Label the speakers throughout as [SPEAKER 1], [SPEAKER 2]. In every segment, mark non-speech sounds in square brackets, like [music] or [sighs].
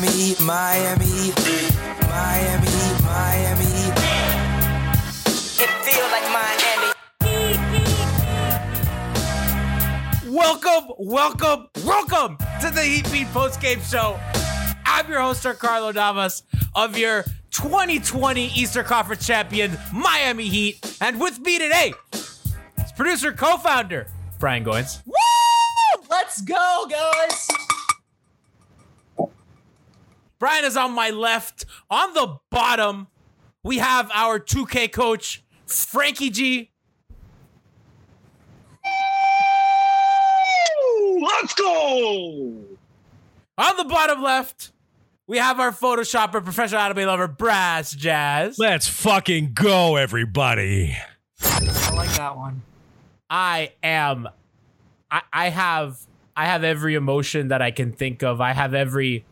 [SPEAKER 1] Miami, Miami,
[SPEAKER 2] Welcome, welcome, welcome to the Heat Beat Post Game Show. I'm your host, Carlo Navas of your 2020 Eastern Conference champion, Miami Heat. And with me today is producer, co founder, Brian Goins.
[SPEAKER 3] Woo! Let's go, guys.
[SPEAKER 2] Brian is on my left. On the bottom, we have our 2K coach, Frankie G.
[SPEAKER 3] Let's go.
[SPEAKER 2] On the bottom left, we have our Photoshopper, professional anime lover, Brass Jazz.
[SPEAKER 4] Let's fucking go, everybody.
[SPEAKER 3] I like that one.
[SPEAKER 2] I am I I have I have every emotion that I can think of. I have every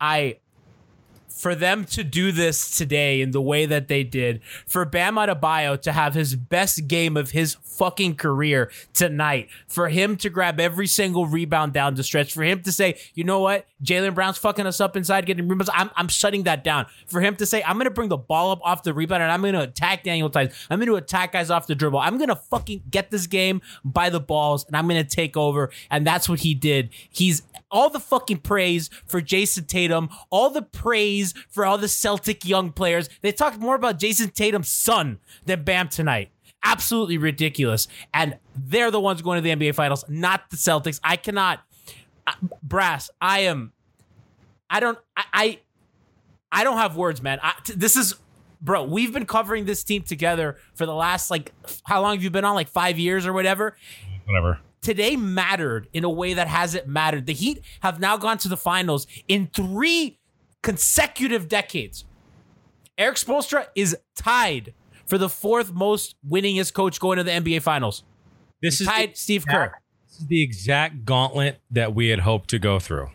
[SPEAKER 2] I for them to do this today in the way that they did, for Bam Adebayo to have his best game of his fucking career tonight, for him to grab every single rebound down the stretch, for him to say, you know what, Jaylen Brown's fucking us up inside, getting rebounds. I'm, I'm shutting that down. For him to say, I'm gonna bring the ball up off the rebound and I'm gonna attack Daniel Theis. I'm gonna attack guys off the dribble. I'm gonna fucking get this game by the balls and I'm gonna take over. And that's what he did. He's all the fucking praise for Jayson Tatum, all the praise for all the Celtic young players. They talked more about Jayson Tatum's son than Bam tonight. Absolutely ridiculous. And they're the ones going to the NBA Finals, not the Celtics. I cannot. I- brass, I am. I don't. I. I, I don't have words, man. I, t- this is. Bro, we've been covering this team together for the last, like, how long have you been on? Like five years or whatever
[SPEAKER 4] Whatever.
[SPEAKER 2] Today mattered in a way that hasn't mattered. The Heat have now gone to the finals in three consecutive decades. Erik Spoelstra is tied for the fourth most winningest coach going to the NBA finals.
[SPEAKER 5] This is
[SPEAKER 2] tied
[SPEAKER 5] the
[SPEAKER 2] Steve Kerr.
[SPEAKER 5] This is the exact gauntlet that we had hoped to go through.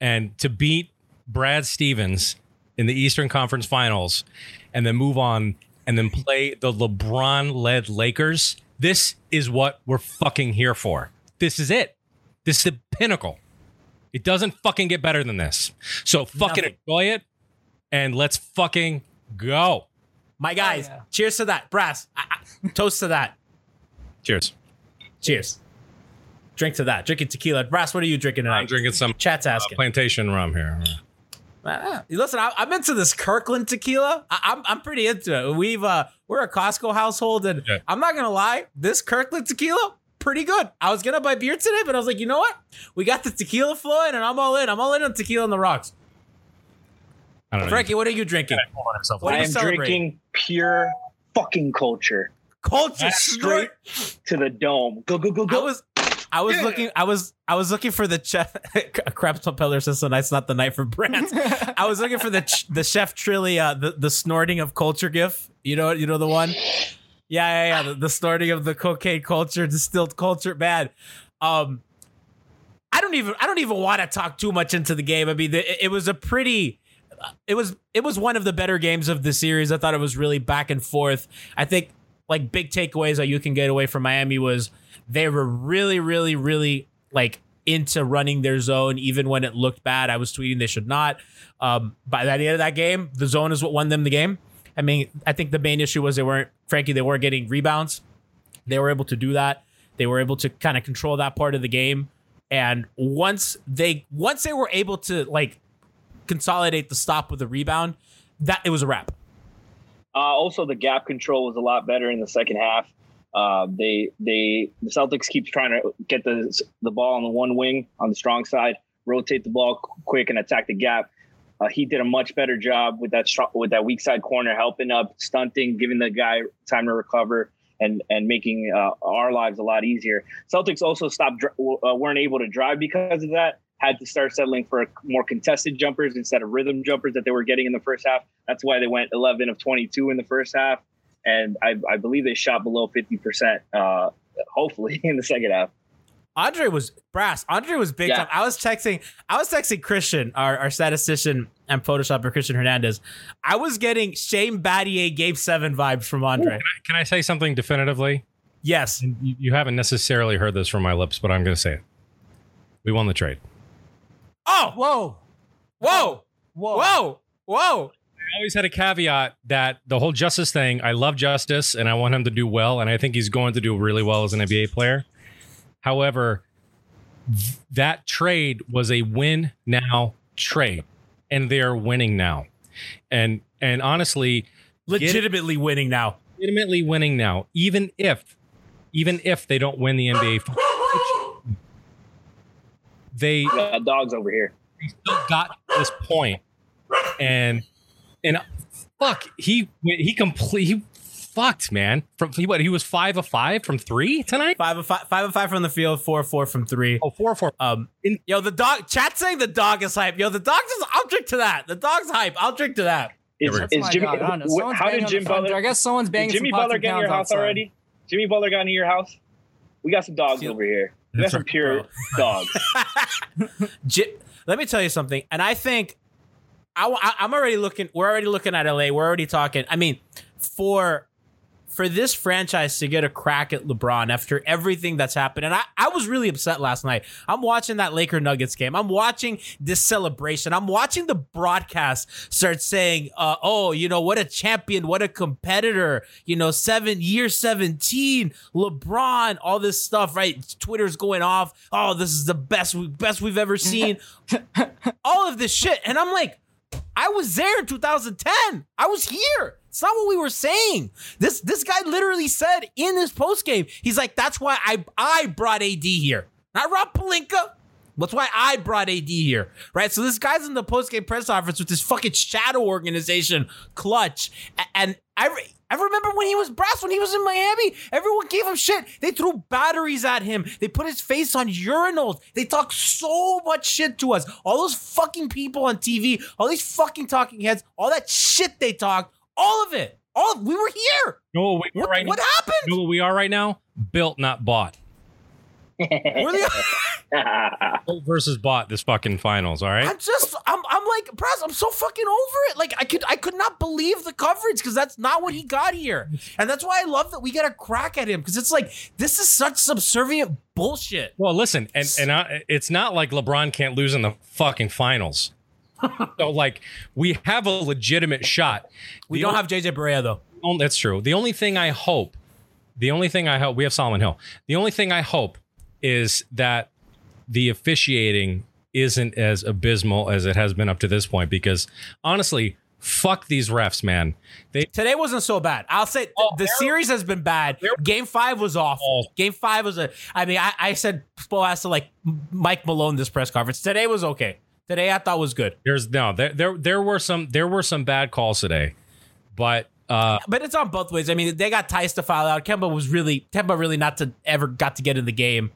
[SPEAKER 5] And to beat Brad Stevens in the Eastern Conference Finals and then move on and then play the LeBron led Lakers, this is what we're fucking here for. This is it. This is the pinnacle. It doesn't fucking get better than this. So fucking
[SPEAKER 2] Nothing.
[SPEAKER 5] enjoy it and let's fucking go.
[SPEAKER 2] My guys,
[SPEAKER 3] yeah.
[SPEAKER 2] cheers to that. Brass, I, I, toast to that.
[SPEAKER 5] Cheers.
[SPEAKER 2] Cheers. Drink to that. Drinking tequila. Brass, what are you drinking tonight?
[SPEAKER 5] I'm drinking some
[SPEAKER 2] Chat's
[SPEAKER 5] uh,
[SPEAKER 2] asking.
[SPEAKER 5] plantation rum here.
[SPEAKER 2] Ah, listen, I, I'm into this Kirkland tequila. I, I'm I'm pretty into it. We've uh we're a Costco household, and
[SPEAKER 5] Yeah.
[SPEAKER 2] I'm not gonna lie, this Kirkland tequila pretty good. I was gonna buy beer today, but I was like, you know what? We got the tequila flowing, and I'm all in. I'm all in on tequila on the rocks.
[SPEAKER 5] I don't know.
[SPEAKER 2] Frankie, what are you drinking? What are
[SPEAKER 6] I am drinking pure fucking culture.
[SPEAKER 2] Culture
[SPEAKER 6] straight to the dome. Go go go
[SPEAKER 2] I
[SPEAKER 6] go.
[SPEAKER 2] was I was looking I was I was looking for the chef [laughs] crap Peller says tonight's not the night for brands. [laughs] I was looking for the ch- the chef Trilly uh, the the snorting of culture gif. You know you know the one? Yeah, yeah, yeah. The, the snorting of the cocaine culture, distilled culture, bad. Um I don't even I don't even want to talk too much into the game. I mean, the, it was a pretty it was it was one of the better games of the series. I thought it was really back and forth. I think like big takeaways that you can get away from Miami was they were really, really, really like into running their zone, even when it looked bad. I was tweeting they should not. Um, by the end of that game, the zone is what won them the game. I mean, I think the main issue was they weren't, frankly, they weren't getting rebounds. They were able to do that. They were able to kind of control that part of the game. And once they once they were able to like consolidate the stop with the rebound, that it was a wrap.
[SPEAKER 6] Uh, also, the gap control was a lot better in the second half. Uh, they they the Celtics keep trying to get the the ball on the one wing on the strong side, rotate the ball quick and attack the gap. Uh, he did a much better job with that str- with that weak side corner, helping up, stunting, giving the guy time to recover, and and making uh, our lives a lot easier. Celtics also stopped uh, weren't able to drive because of that. Had to start settling for more contested jumpers instead of rhythm jumpers that they were getting in the first half. That's why they went 11 of 22 in the first half and I, I believe they shot below 50%, uh, hopefully, [laughs] in the second half.
[SPEAKER 2] Andre was brass. Andre was big
[SPEAKER 6] Yeah.
[SPEAKER 2] time. I was texting. I was texting Christian, our, our statistician and Photoshopper, Christian Hernandez. I was getting Shane Battier Game Seven vibes from Andre.
[SPEAKER 5] Can I say something definitively?
[SPEAKER 2] Yes.
[SPEAKER 5] And you, you haven't necessarily heard this from my lips, but I'm going to say it. We won the trade.
[SPEAKER 2] Oh,
[SPEAKER 3] Whoa.
[SPEAKER 2] whoa,
[SPEAKER 3] Whoa.
[SPEAKER 2] whoa, whoa!
[SPEAKER 5] I always had a caveat that the whole Justise thing, I love Justise and I want him to do well. And I think he's going to do really well as an NBA player. However, th- that trade was a win now trade, and they're winning now. And and honestly,
[SPEAKER 2] Legitimately winning now.
[SPEAKER 5] legitimately winning now, even if even if they don't win the NBA, [laughs] they
[SPEAKER 6] Yeah, dogs over here.
[SPEAKER 5] still got to this point, and and fuck, he he complete he fucked man from he what he was five of five from three tonight.
[SPEAKER 2] Five of five, five of five from the field, four of four from three.
[SPEAKER 5] Oh, four of four.
[SPEAKER 2] Um, yo, the dog. Chat saying the dog is hype. Yo, the dog is. I'll drink to that. The dog's hype. I'll drink to that.
[SPEAKER 6] Is,
[SPEAKER 5] Never-
[SPEAKER 6] is Jimmy,
[SPEAKER 3] dog. I don't know.
[SPEAKER 6] wh- how did
[SPEAKER 3] on
[SPEAKER 6] Jim Butler?
[SPEAKER 3] I guess someone's
[SPEAKER 6] Did
[SPEAKER 3] banging
[SPEAKER 6] Jimmy
[SPEAKER 3] some pots
[SPEAKER 6] Butler
[SPEAKER 3] and
[SPEAKER 6] get in your house
[SPEAKER 3] outside.
[SPEAKER 6] already? Jimmy Butler got into your house? We got some dogs over here. We got
[SPEAKER 5] That's
[SPEAKER 6] some pure [laughs] dogs. [laughs]
[SPEAKER 2] J- let me tell you something, and I think I, am already looking. We're already looking at LA. We're already talking. I mean, for for this franchise to get a crack at LeBron after everything that's happened, and I, I was really upset last night. I'm watching that Laker Nuggets game. I'm watching this celebration. I'm watching the broadcast start saying, uh, "Oh, you know what a champion, what a competitor." You know, seven year seventeen, LeBron, all this stuff. Right? Twitter's going off. Oh, this is the best best we've ever seen. [laughs] all of this shit, and I'm like. I was there in 2010. I was here. It's not what we were saying. This this guy literally said in this post game, he's like, "That's why I I brought AD here, not Rob Pelinka. That's why I brought AD here, right?" So this guy's in the post game press conference with this fucking shadow organization, Clutch, and I. re- I remember when he was brass, when he was in Miami, everyone gave him shit. They threw batteries at him. They put his face on urinals. They talked so much shit to us. All those fucking people on TV, all these fucking talking heads, all that shit they talked, all of it. All of, we were here.
[SPEAKER 5] You know what we
[SPEAKER 2] What,
[SPEAKER 5] right
[SPEAKER 2] what
[SPEAKER 5] now?
[SPEAKER 2] happened?
[SPEAKER 5] You know what we are right now? Built, not bought.
[SPEAKER 2] We're the-
[SPEAKER 5] Built versus bought this fucking finals. All right.
[SPEAKER 2] I'm just, I'm, I'm like, Press, I'm so fucking over it. Like, I could, I could not believe the coverage because that's not what he got here, and that's why I love that we get a crack at him because it's like this is such subservient bullshit.
[SPEAKER 5] Well, listen, and and I, it's not like LeBron can't lose in the fucking finals. [laughs] so like we have a legitimate shot.
[SPEAKER 2] We
[SPEAKER 5] The
[SPEAKER 2] don't
[SPEAKER 5] only-
[SPEAKER 2] have JJ Barea though.
[SPEAKER 5] Oh, that's true. The only thing I hope The only thing I hope we have Solomon Hill. The only thing I hope is that the officiating isn't as abysmal as it has been up to this point because honestly, fuck these refs, man. They
[SPEAKER 2] Today wasn't so bad. I'll say th-
[SPEAKER 5] Oh,
[SPEAKER 2] the series has been bad. Game five was awful. Game five was a. I mean, I, I said Spo has to like Mike Malone this press conference. Today was okay. Today I thought was good.
[SPEAKER 5] there's no there there there were some there were some bad calls today. But uh
[SPEAKER 2] But it's on both ways. I mean, they got Theis to file out. Kemba was really Kemba really not to ever got to get in the game.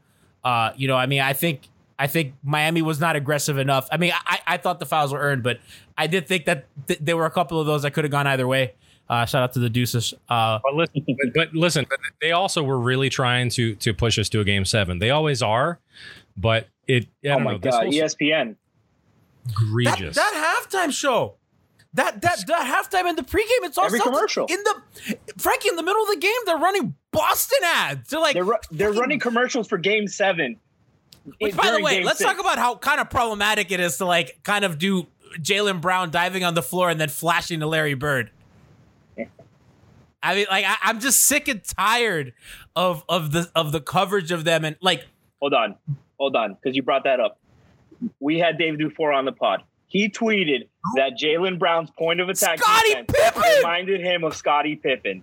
[SPEAKER 2] Uh, you know, I mean, I think I think Miami was not aggressive enough. I mean, I, I thought the fouls were earned, but I did think that th- there were a couple of those that could have gone either way. Uh, shout out to the Deuces. Uh,
[SPEAKER 5] but listen, but, but listen, but they also were really trying to to push us to a game seven. They always are, but it I
[SPEAKER 6] oh my
[SPEAKER 5] know,
[SPEAKER 6] god,
[SPEAKER 5] whole
[SPEAKER 6] ESPN.
[SPEAKER 2] that, that halftime show. That that that halftime in the pregame, it's all
[SPEAKER 6] Every
[SPEAKER 2] Celtics.
[SPEAKER 6] commercial.
[SPEAKER 2] in the Frankie in the middle of the game. They're running Boston ads. They're like
[SPEAKER 6] They're ru- they're running commercials for Game Seven.
[SPEAKER 2] Which, by the way, let's
[SPEAKER 6] six.
[SPEAKER 2] talk about how kind of problematic it is to like kind of do Jaylen Brown diving on the floor and then flashing to Larry Bird. I mean, like I, I'm just sick and tired of of the of the coverage of them and like
[SPEAKER 6] Hold on, hold on, because you brought that up. We had Dave Dufour on the pod. He tweeted that Jaylen Brown's point of attack
[SPEAKER 2] Scottie Pippen!
[SPEAKER 6] reminded him of Scottie Pippen.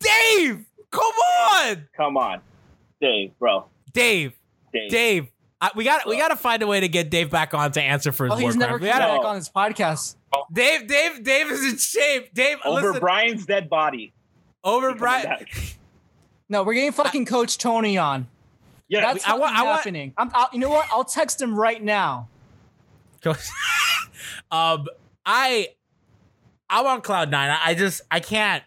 [SPEAKER 2] Dave, come on,
[SPEAKER 6] Come on, Dave, bro,
[SPEAKER 2] Dave,
[SPEAKER 6] Dave.
[SPEAKER 2] Dave. I, we got we got to find a way to get Dave back on to answer for his
[SPEAKER 3] Oh,
[SPEAKER 2] war
[SPEAKER 3] he's never.
[SPEAKER 2] We gotta-
[SPEAKER 3] back on his podcast.
[SPEAKER 2] Dave, Dave, Dave is in shape. Dave,
[SPEAKER 6] Over
[SPEAKER 2] listen,
[SPEAKER 6] Brian's dead body.
[SPEAKER 2] over Brian. [laughs]
[SPEAKER 3] No, we're getting fucking Coach Tony on.
[SPEAKER 6] Yeah,
[SPEAKER 3] That's
[SPEAKER 2] I
[SPEAKER 3] what's
[SPEAKER 2] want- I want-
[SPEAKER 3] happening. I'm, I'll, you know what? I'll text him right now. [laughs]
[SPEAKER 2] um, I, I'm on cloud nine. I, I just, I can't.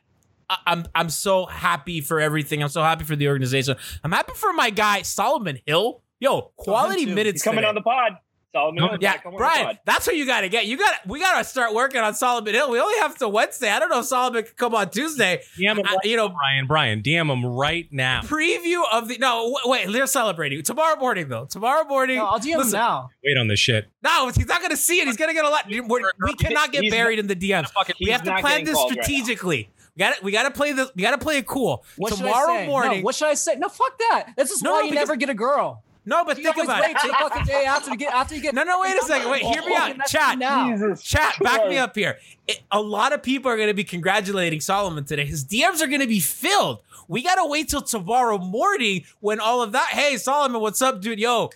[SPEAKER 2] I, I'm, I'm so happy for everything. I'm so happy for the organization. I'm happy for my guy Solomon Hill. Yo, quality minutes.
[SPEAKER 6] he's coming
[SPEAKER 2] today.
[SPEAKER 6] on the pod. Solomon Hill
[SPEAKER 2] Yeah,
[SPEAKER 6] back on oh
[SPEAKER 2] Brian, that's what you got to get. You got we got to start working on Solomon Hill. We only have to Wednesday. I don't know if Solomon can come on Tuesday.
[SPEAKER 5] DM him
[SPEAKER 2] I- you know,
[SPEAKER 5] Brian, Brian, DM him right now.
[SPEAKER 2] preview of the no. w- Wait, they're celebrating tomorrow morning though. Tomorrow morning.
[SPEAKER 3] No, I'll DM him
[SPEAKER 2] listen,
[SPEAKER 3] now.
[SPEAKER 5] Wait on this shit.
[SPEAKER 2] No, he's not going to see it. He's going to get a lot. We're, we cannot get
[SPEAKER 6] He's
[SPEAKER 2] buried in the DMs. we have to plan this
[SPEAKER 6] called right
[SPEAKER 2] strategically. we got to we got to play this. We got to play it cool.
[SPEAKER 3] What should
[SPEAKER 2] Tomorrow
[SPEAKER 3] I say?
[SPEAKER 2] morning.
[SPEAKER 3] No, what should I say? No, fuck that. This is
[SPEAKER 2] No,
[SPEAKER 3] why
[SPEAKER 2] no,
[SPEAKER 3] you never get a girl.
[SPEAKER 2] No, but
[SPEAKER 3] You
[SPEAKER 2] think about
[SPEAKER 3] wait
[SPEAKER 2] it.
[SPEAKER 3] till the fucking day after to get after you get.
[SPEAKER 2] No, no, wait a second. Wait, hear me out. Chat.
[SPEAKER 3] now.
[SPEAKER 6] Jesus
[SPEAKER 2] Chat, back me up here. It- a lot of people are going to be congratulating Solomon today. His DMs are going to be filled. We got to wait till tomorrow morning when all of that. Hey, Solomon, what's up, dude? Yo,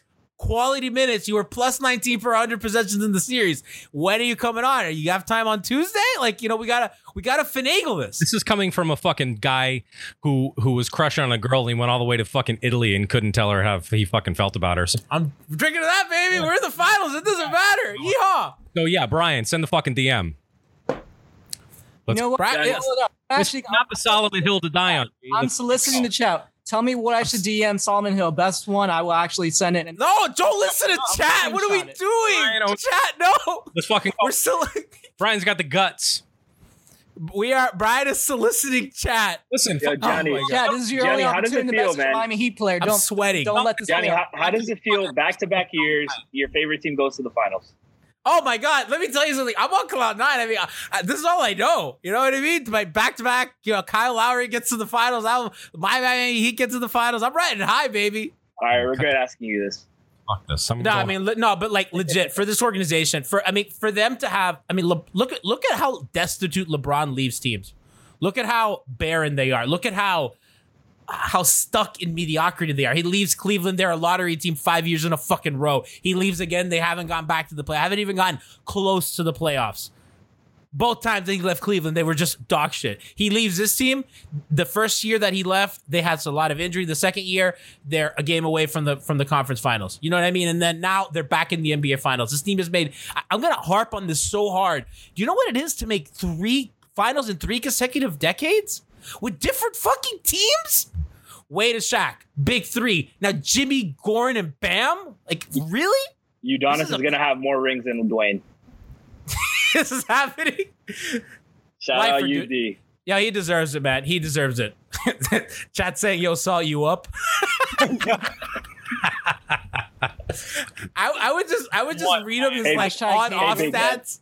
[SPEAKER 2] quality minutes. You were plus 19 per 100 possessions in the series. When are you coming on? Are you have time on Tuesday? Like, you know, we gotta we gotta finagle this.
[SPEAKER 5] This is coming from a fucking guy who who was crushing on a girl and he went all the way to fucking Italy and couldn't tell her how he fucking felt about her. So,
[SPEAKER 2] I'm drinking to that, baby. We're in the finals. It doesn't matter. Yeehaw.
[SPEAKER 5] so yeah, Brian, send the fucking DM.
[SPEAKER 3] You
[SPEAKER 5] Let's-
[SPEAKER 3] know what?
[SPEAKER 2] Brian-
[SPEAKER 3] Hold up. Actually,
[SPEAKER 5] It's not the Solomon Hill to die on.
[SPEAKER 3] I'm soliciting the chat. Tell me what I should DM Solomon Hill. Best one, I will actually send it. And
[SPEAKER 2] No, don't listen to
[SPEAKER 3] No,
[SPEAKER 2] chat. What are we
[SPEAKER 3] it.
[SPEAKER 2] doing? Chat, no.
[SPEAKER 5] Let's fucking.
[SPEAKER 2] We're still. [laughs]
[SPEAKER 5] Brian's got the guts.
[SPEAKER 2] We are. Brian is soliciting chat.
[SPEAKER 5] Listen,
[SPEAKER 6] Yo, Johnny,
[SPEAKER 2] Oh
[SPEAKER 3] yeah, this is your
[SPEAKER 6] Johnny,
[SPEAKER 3] only
[SPEAKER 6] how does it
[SPEAKER 3] opportunity. The
[SPEAKER 6] feel,
[SPEAKER 3] best
[SPEAKER 6] man?
[SPEAKER 3] Miami Heat player.
[SPEAKER 2] I'm
[SPEAKER 3] Don't
[SPEAKER 2] sweating.
[SPEAKER 3] don't let this
[SPEAKER 6] Johnny, how, how does it feel back to back years? Your favorite team goes to the finals.
[SPEAKER 2] Oh my God! Let me tell you something. I'm on cloud nine. I mean, uh, this is all I know. You know what I mean? My back to back. You know, Kyle Lowry gets to the finals. I'm, my Miami Heat gets to the finals. I'm riding high, baby.
[SPEAKER 6] I regret asking you this.
[SPEAKER 5] fuck this. I'm
[SPEAKER 2] No, I mean, le- no, but like legit for this organization, for I mean, for them to have, I mean, Le- look at look at how destitute LeBron leaves teams. Look at how barren they are. Look at how how stuck in mediocrity they are. He leaves Cleveland, they're a lottery team five years in a fucking row. He leaves again, they haven't gone back to the play, haven't even gotten close to the playoffs. Both times that he left Cleveland, they were just dog shit. He leaves this team. The first year that he left, they had a lot of injury. The second year, they're a game away from the from the conference finals. You know what I mean? And then now they're back in the NBA finals. This team has made. I'm gonna harp on this so hard. Do you know what it is to make three finals in three consecutive decades with different fucking teams? Wade and Shaq, big three. Now Jimmy, Goran, and Bam. Like really?
[SPEAKER 6] Udonis
[SPEAKER 2] This is
[SPEAKER 6] is,
[SPEAKER 2] a-
[SPEAKER 6] going to have more rings than Dwyane. [laughs]
[SPEAKER 2] this is happening.
[SPEAKER 6] Shout
[SPEAKER 2] Life
[SPEAKER 6] out UD.
[SPEAKER 2] dude. Yeah, he deserves it, man. He deserves it. [laughs] Chat saying, "Yo, saw you up." [laughs] I, I would just, I would just read him his
[SPEAKER 6] Hey,
[SPEAKER 2] like
[SPEAKER 3] hashtag
[SPEAKER 2] on off stats.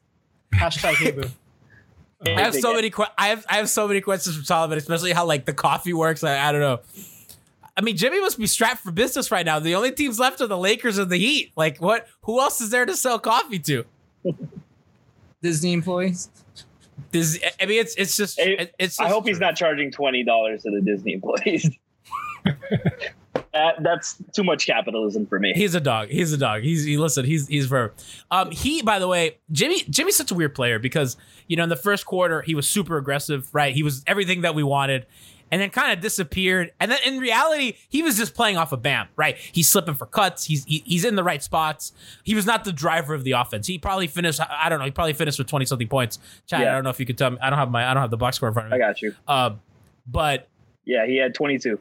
[SPEAKER 3] Hashtag hey boo.
[SPEAKER 2] I have so many. Que- I have I have so many questions from Solomon, especially how like the coffee works. I, I don't know. I mean, Jimmy must be strapped for business right now. The only teams left are the Lakers and the Heat. Like, what? Who else is there to sell coffee to? [laughs]
[SPEAKER 3] Disney employees.
[SPEAKER 2] This, I mean, it's it's just it- it's.
[SPEAKER 6] I
[SPEAKER 2] just
[SPEAKER 6] hope he's not charging twenty dollars to the Disney employees. [laughs] that, that's too much capitalism for me.
[SPEAKER 2] He's a dog. He's a dog. He's he listen. He's he's for. Um, he by the way, Jimmy Jimmy's such a weird player because you know in the first quarter he was super aggressive. Right, he was everything that we wanted. And then kind of disappeared. And then in reality, he was just playing off of Bam. Right, he's slipping for cuts. He's he, he's in the right spots. He was not the driver of the offense. He probably finished. I don't know. He probably finished with twenty something points. Chad, I don't know if you could tell me. I don't have my. I don't have the box score in front of me.
[SPEAKER 6] I got you.
[SPEAKER 2] Uh, but
[SPEAKER 6] Yeah, he had twenty two.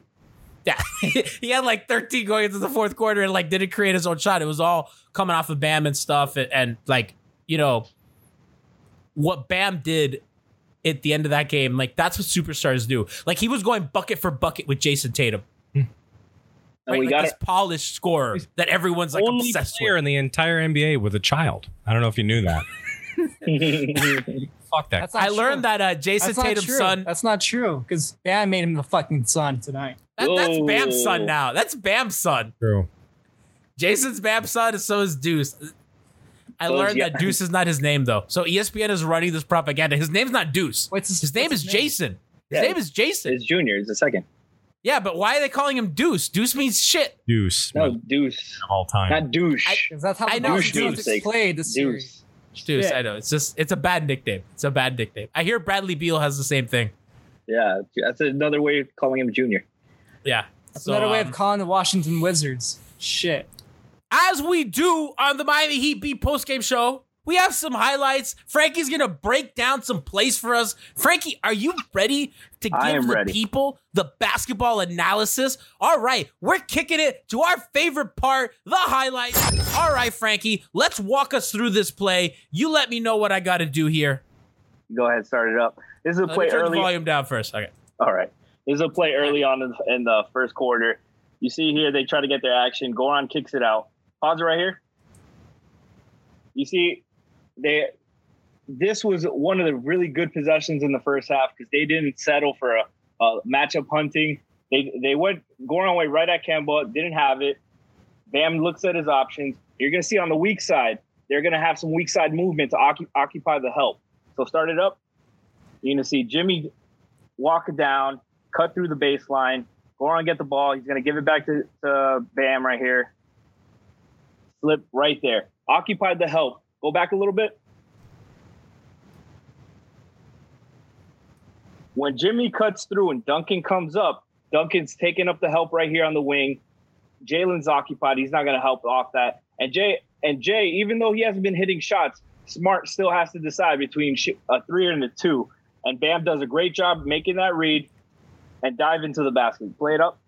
[SPEAKER 2] Yeah, [laughs] he had like 13 going into the fourth quarter and like didn't create his own shot. It was all coming off of Bam and stuff, and, and like you know what Bam did at the end of that game. Like that's what superstars do. Like he was going bucket for bucket with Jayson Tatum. Hmm.
[SPEAKER 6] And
[SPEAKER 2] Right,
[SPEAKER 6] we
[SPEAKER 2] like
[SPEAKER 6] got
[SPEAKER 2] this polished scorer that everyone's like
[SPEAKER 5] Only
[SPEAKER 2] obsessed
[SPEAKER 5] player
[SPEAKER 2] with.
[SPEAKER 5] in the entire NBA with a child. I don't know if you knew that. [laughs] [laughs]
[SPEAKER 6] it.
[SPEAKER 5] Fuck that.
[SPEAKER 3] That's not
[SPEAKER 2] I
[SPEAKER 3] true.
[SPEAKER 2] learned that uh, Jason
[SPEAKER 3] That's not
[SPEAKER 2] Tatum's
[SPEAKER 3] true.
[SPEAKER 2] son.
[SPEAKER 3] That's not true because Bam made him the fucking son tonight.
[SPEAKER 2] That, that's Bam's son now. That's Bam's son.
[SPEAKER 5] True.
[SPEAKER 2] Jason's Bam's son, and so is Deuce. I
[SPEAKER 6] So
[SPEAKER 2] learned
[SPEAKER 6] Ya-
[SPEAKER 2] that Deuce is not his name though. So ESPN is running this propaganda. His name's not Deuce.
[SPEAKER 3] What's his,
[SPEAKER 2] His name
[SPEAKER 3] what's
[SPEAKER 2] is Jason. His
[SPEAKER 6] Yeah.
[SPEAKER 2] name is Jason.
[SPEAKER 6] It's Junior. It's the second.
[SPEAKER 2] Yeah, but why are they calling him Deuce? Deuce means shit.
[SPEAKER 5] Deuce
[SPEAKER 6] No, Deuce.
[SPEAKER 5] all time.
[SPEAKER 6] Not douche.
[SPEAKER 2] I-
[SPEAKER 3] that's how
[SPEAKER 2] I
[SPEAKER 3] the
[SPEAKER 2] know
[SPEAKER 3] Boston
[SPEAKER 2] Deuce.
[SPEAKER 3] Celtics played the series.
[SPEAKER 6] Deuce.
[SPEAKER 2] Deuce,
[SPEAKER 3] Shit.
[SPEAKER 2] I know. It's just it's a bad nickname. It's a bad nickname. I hear Bradley Beal has the same thing.
[SPEAKER 6] Yeah, that's another way of calling him Junior.
[SPEAKER 2] Yeah.
[SPEAKER 3] That's
[SPEAKER 2] So,
[SPEAKER 3] another way
[SPEAKER 2] um,
[SPEAKER 3] of calling the Washington Wizards. Shit.
[SPEAKER 2] as we do on the Miami Heat Beat postgame show, we have some highlights. Frankie's gonna break down some plays for us. Frankie, are you ready to give the
[SPEAKER 6] ready.
[SPEAKER 2] people the basketball analysis? All right, we're kicking it to our favorite part, the highlights. All right, Frankie, let's walk us through this play. You let me know what I got to do here.
[SPEAKER 6] Go ahead, start it up. This is a
[SPEAKER 2] Let
[SPEAKER 6] play
[SPEAKER 2] turn
[SPEAKER 6] early.
[SPEAKER 2] the volume down first. Okay.
[SPEAKER 6] All right. This is a play early on in the, in the first quarter. You see here, they try to get their action. Goran kicks it out. Pause it right here. You see, they. This was one of the really good possessions in the first half because they didn't settle for a, a matchup hunting. They they went Goran went right at Campbell, didn't have it. Bam looks at his options. You're going to see on the weak side, they're going to have some weak side movement to occu- occupy the help. So start it up. You're going to see Jimmy walk it down, cut through the baseline, go on, get the ball. He's going to give it back to, to Bam right here. Slip right there. Occupied the help. Go back a little bit. When Jimmy cuts through and Duncan comes up, Duncan's taking up the help right here on the wing. Jaylen's occupied. He's not going to help off that. And Jay, and Jay, even though he hasn't been hitting shots, Smart still has to decide between a three and a two. And Bam does a great job making that read and dive into the basket. Play it up.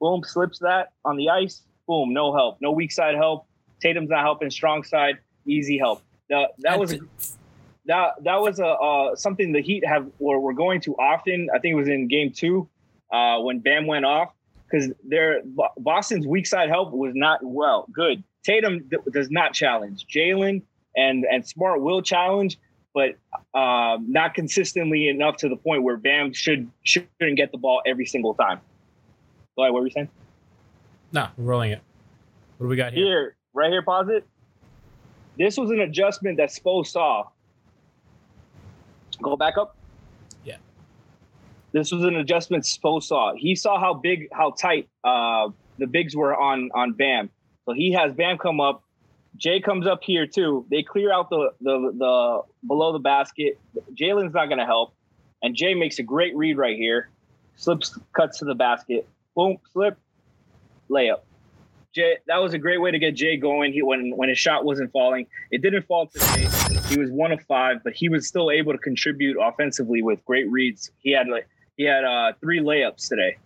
[SPEAKER 6] Boom, slips that on the ice. Boom, no help. No weak side help. Tatum's not helping. Strong side, easy help. That, that was that that was a uh, something the Heat have or were going to often. I think it was in Game Two uh, when Bam went off because their Boston's weak side help was not well good. Tatum th- does not challenge. Jaylen and and Smart will challenge, but um, not consistently enough to the point where Bam should shouldn't get the ball every single time. Go ahead. What were you saying?
[SPEAKER 2] No, we're rolling it. What do we got here?
[SPEAKER 6] Here, right here, pause it. This was an adjustment that Spo saw. Go back up.
[SPEAKER 2] Yeah.
[SPEAKER 6] This was an adjustment Spo saw. He saw how big, how tight uh, the bigs were on on Bam. So he has Bam come up. Jay comes up here too. They clear out the the, the below the basket. Jaylen's not going to help, and Jay makes a great read right here. Slips, cuts to the basket. Boom, slip, layup. Jay, that was a great way to get Jay going. He when when his shot wasn't falling, it didn't fall today. He was one of five, but he was still able to contribute offensively with great reads. He had like he had uh, three layups today.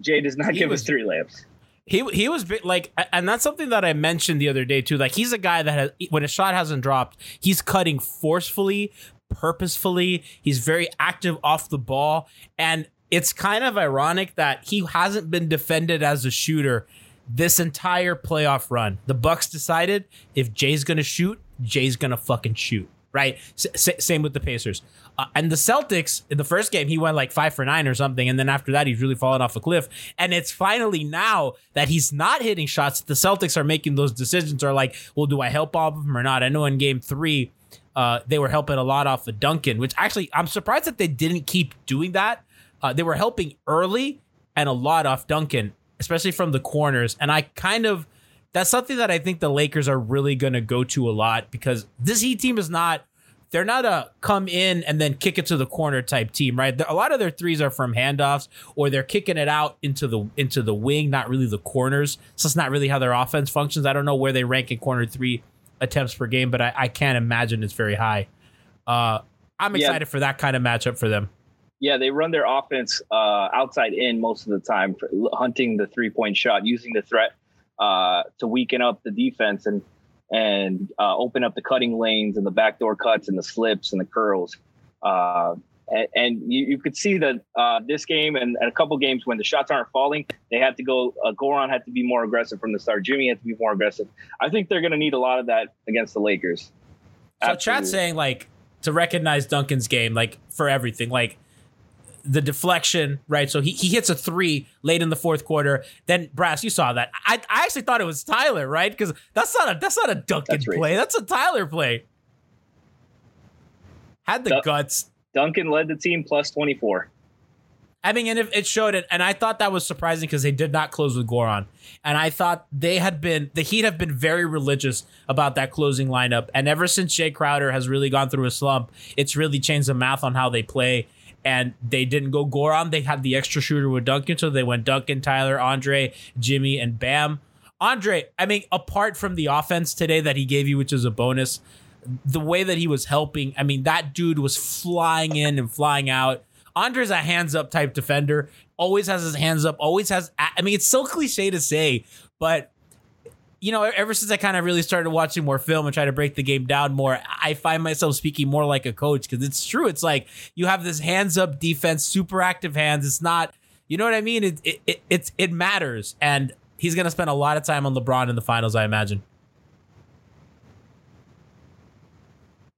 [SPEAKER 6] Jay does not
[SPEAKER 2] He
[SPEAKER 6] give
[SPEAKER 2] was-
[SPEAKER 6] us three layups.
[SPEAKER 2] He he was bi- like, and that's something that I mentioned the other day too. Like he's a guy that has, when a shot hasn't dropped, he's cutting forcefully, purposefully. He's very active off the ball, and it's kind of ironic that he hasn't been defended as a shooter this entire playoff run. The Bucks decided if Jay's gonna shoot, Jay's gonna fucking shoot. right? S- same with the Pacers. Uh, and the Celtics in the first game, he went like five for nine or something, and then after that, he's really fallen off a cliff. And it's finally now that he's not hitting shots, the Celtics are making those decisions. Are like, well, do I help off of him or not? I know in Game Three, uh, they were helping a lot off of Duncan, which actually I'm surprised that they didn't keep doing that. Uh, they were helping early and a lot off Duncan, especially from the corners. And I kind of that's something that I think the Lakers are really going to go to a lot because this Heat team is not they're not a come in and then kick it to the corner type team, right? A lot of their threes are from handoffs or they're kicking it out into the into the wing, not really the corners. So it's not really how their offense functions. I don't know where they rank in corner three attempts per game, but I, I can't imagine it's very high. Uh, I'm
[SPEAKER 6] Yeah.
[SPEAKER 2] excited for that kind of matchup for them.
[SPEAKER 6] Yeah, they run their offense uh, outside in most of the time, for hunting the three point shot, using the threat uh, to weaken up the defense and and uh, open up the cutting lanes and the backdoor cuts and the slips and the curls. Uh, and, and you, you could see that uh, this game and, and a couple games when the shots aren't falling, they had to go. Uh, Goran had to be more aggressive from the start. Jimmy had to be more aggressive. I think they're going to need a lot of that against the Lakers.
[SPEAKER 2] So
[SPEAKER 6] Absolutely.
[SPEAKER 2] chat's saying like to recognize Duncan's game, like for everything, like the deflection, right? So he, he hits a three late in the fourth quarter. Then Brass, you saw that. I, I actually thought it was Tyler, right? Because that's not a that's not a Duncan
[SPEAKER 6] That's
[SPEAKER 2] play. That's a Tyler play. Had the
[SPEAKER 6] Dun-
[SPEAKER 2] guts.
[SPEAKER 6] Duncan led the team plus 24.
[SPEAKER 2] I mean, and if it showed it, and I thought that was surprising because they did not close with Goran, and I thought they had been the Heat have been very religious about that closing lineup, and ever since Jay Crowder has really gone through a slump, it's really changed the math on how they play. And they didn't go Goran; they had the extra shooter with Duncan, so they went Duncan, Tyler, Andre, Jimmy, and Bam. Andre, I mean, apart from the offense today that he gave you, which is a bonus, the way that he was helping, I mean, that dude was flying in and flying out. Andre's a hands up type defender, always has his hands up, always has. I mean, it's so cliche to say, but you know, ever since I kind of really started watching more film and try to break the game down more, I find myself speaking more like a coach because it's true. It's like you have this hands up defense, super active hands. It's not, you know what I mean? It it it it's, it matters, and he's gonna spend a lot of time on LeBron in the finals, I imagine.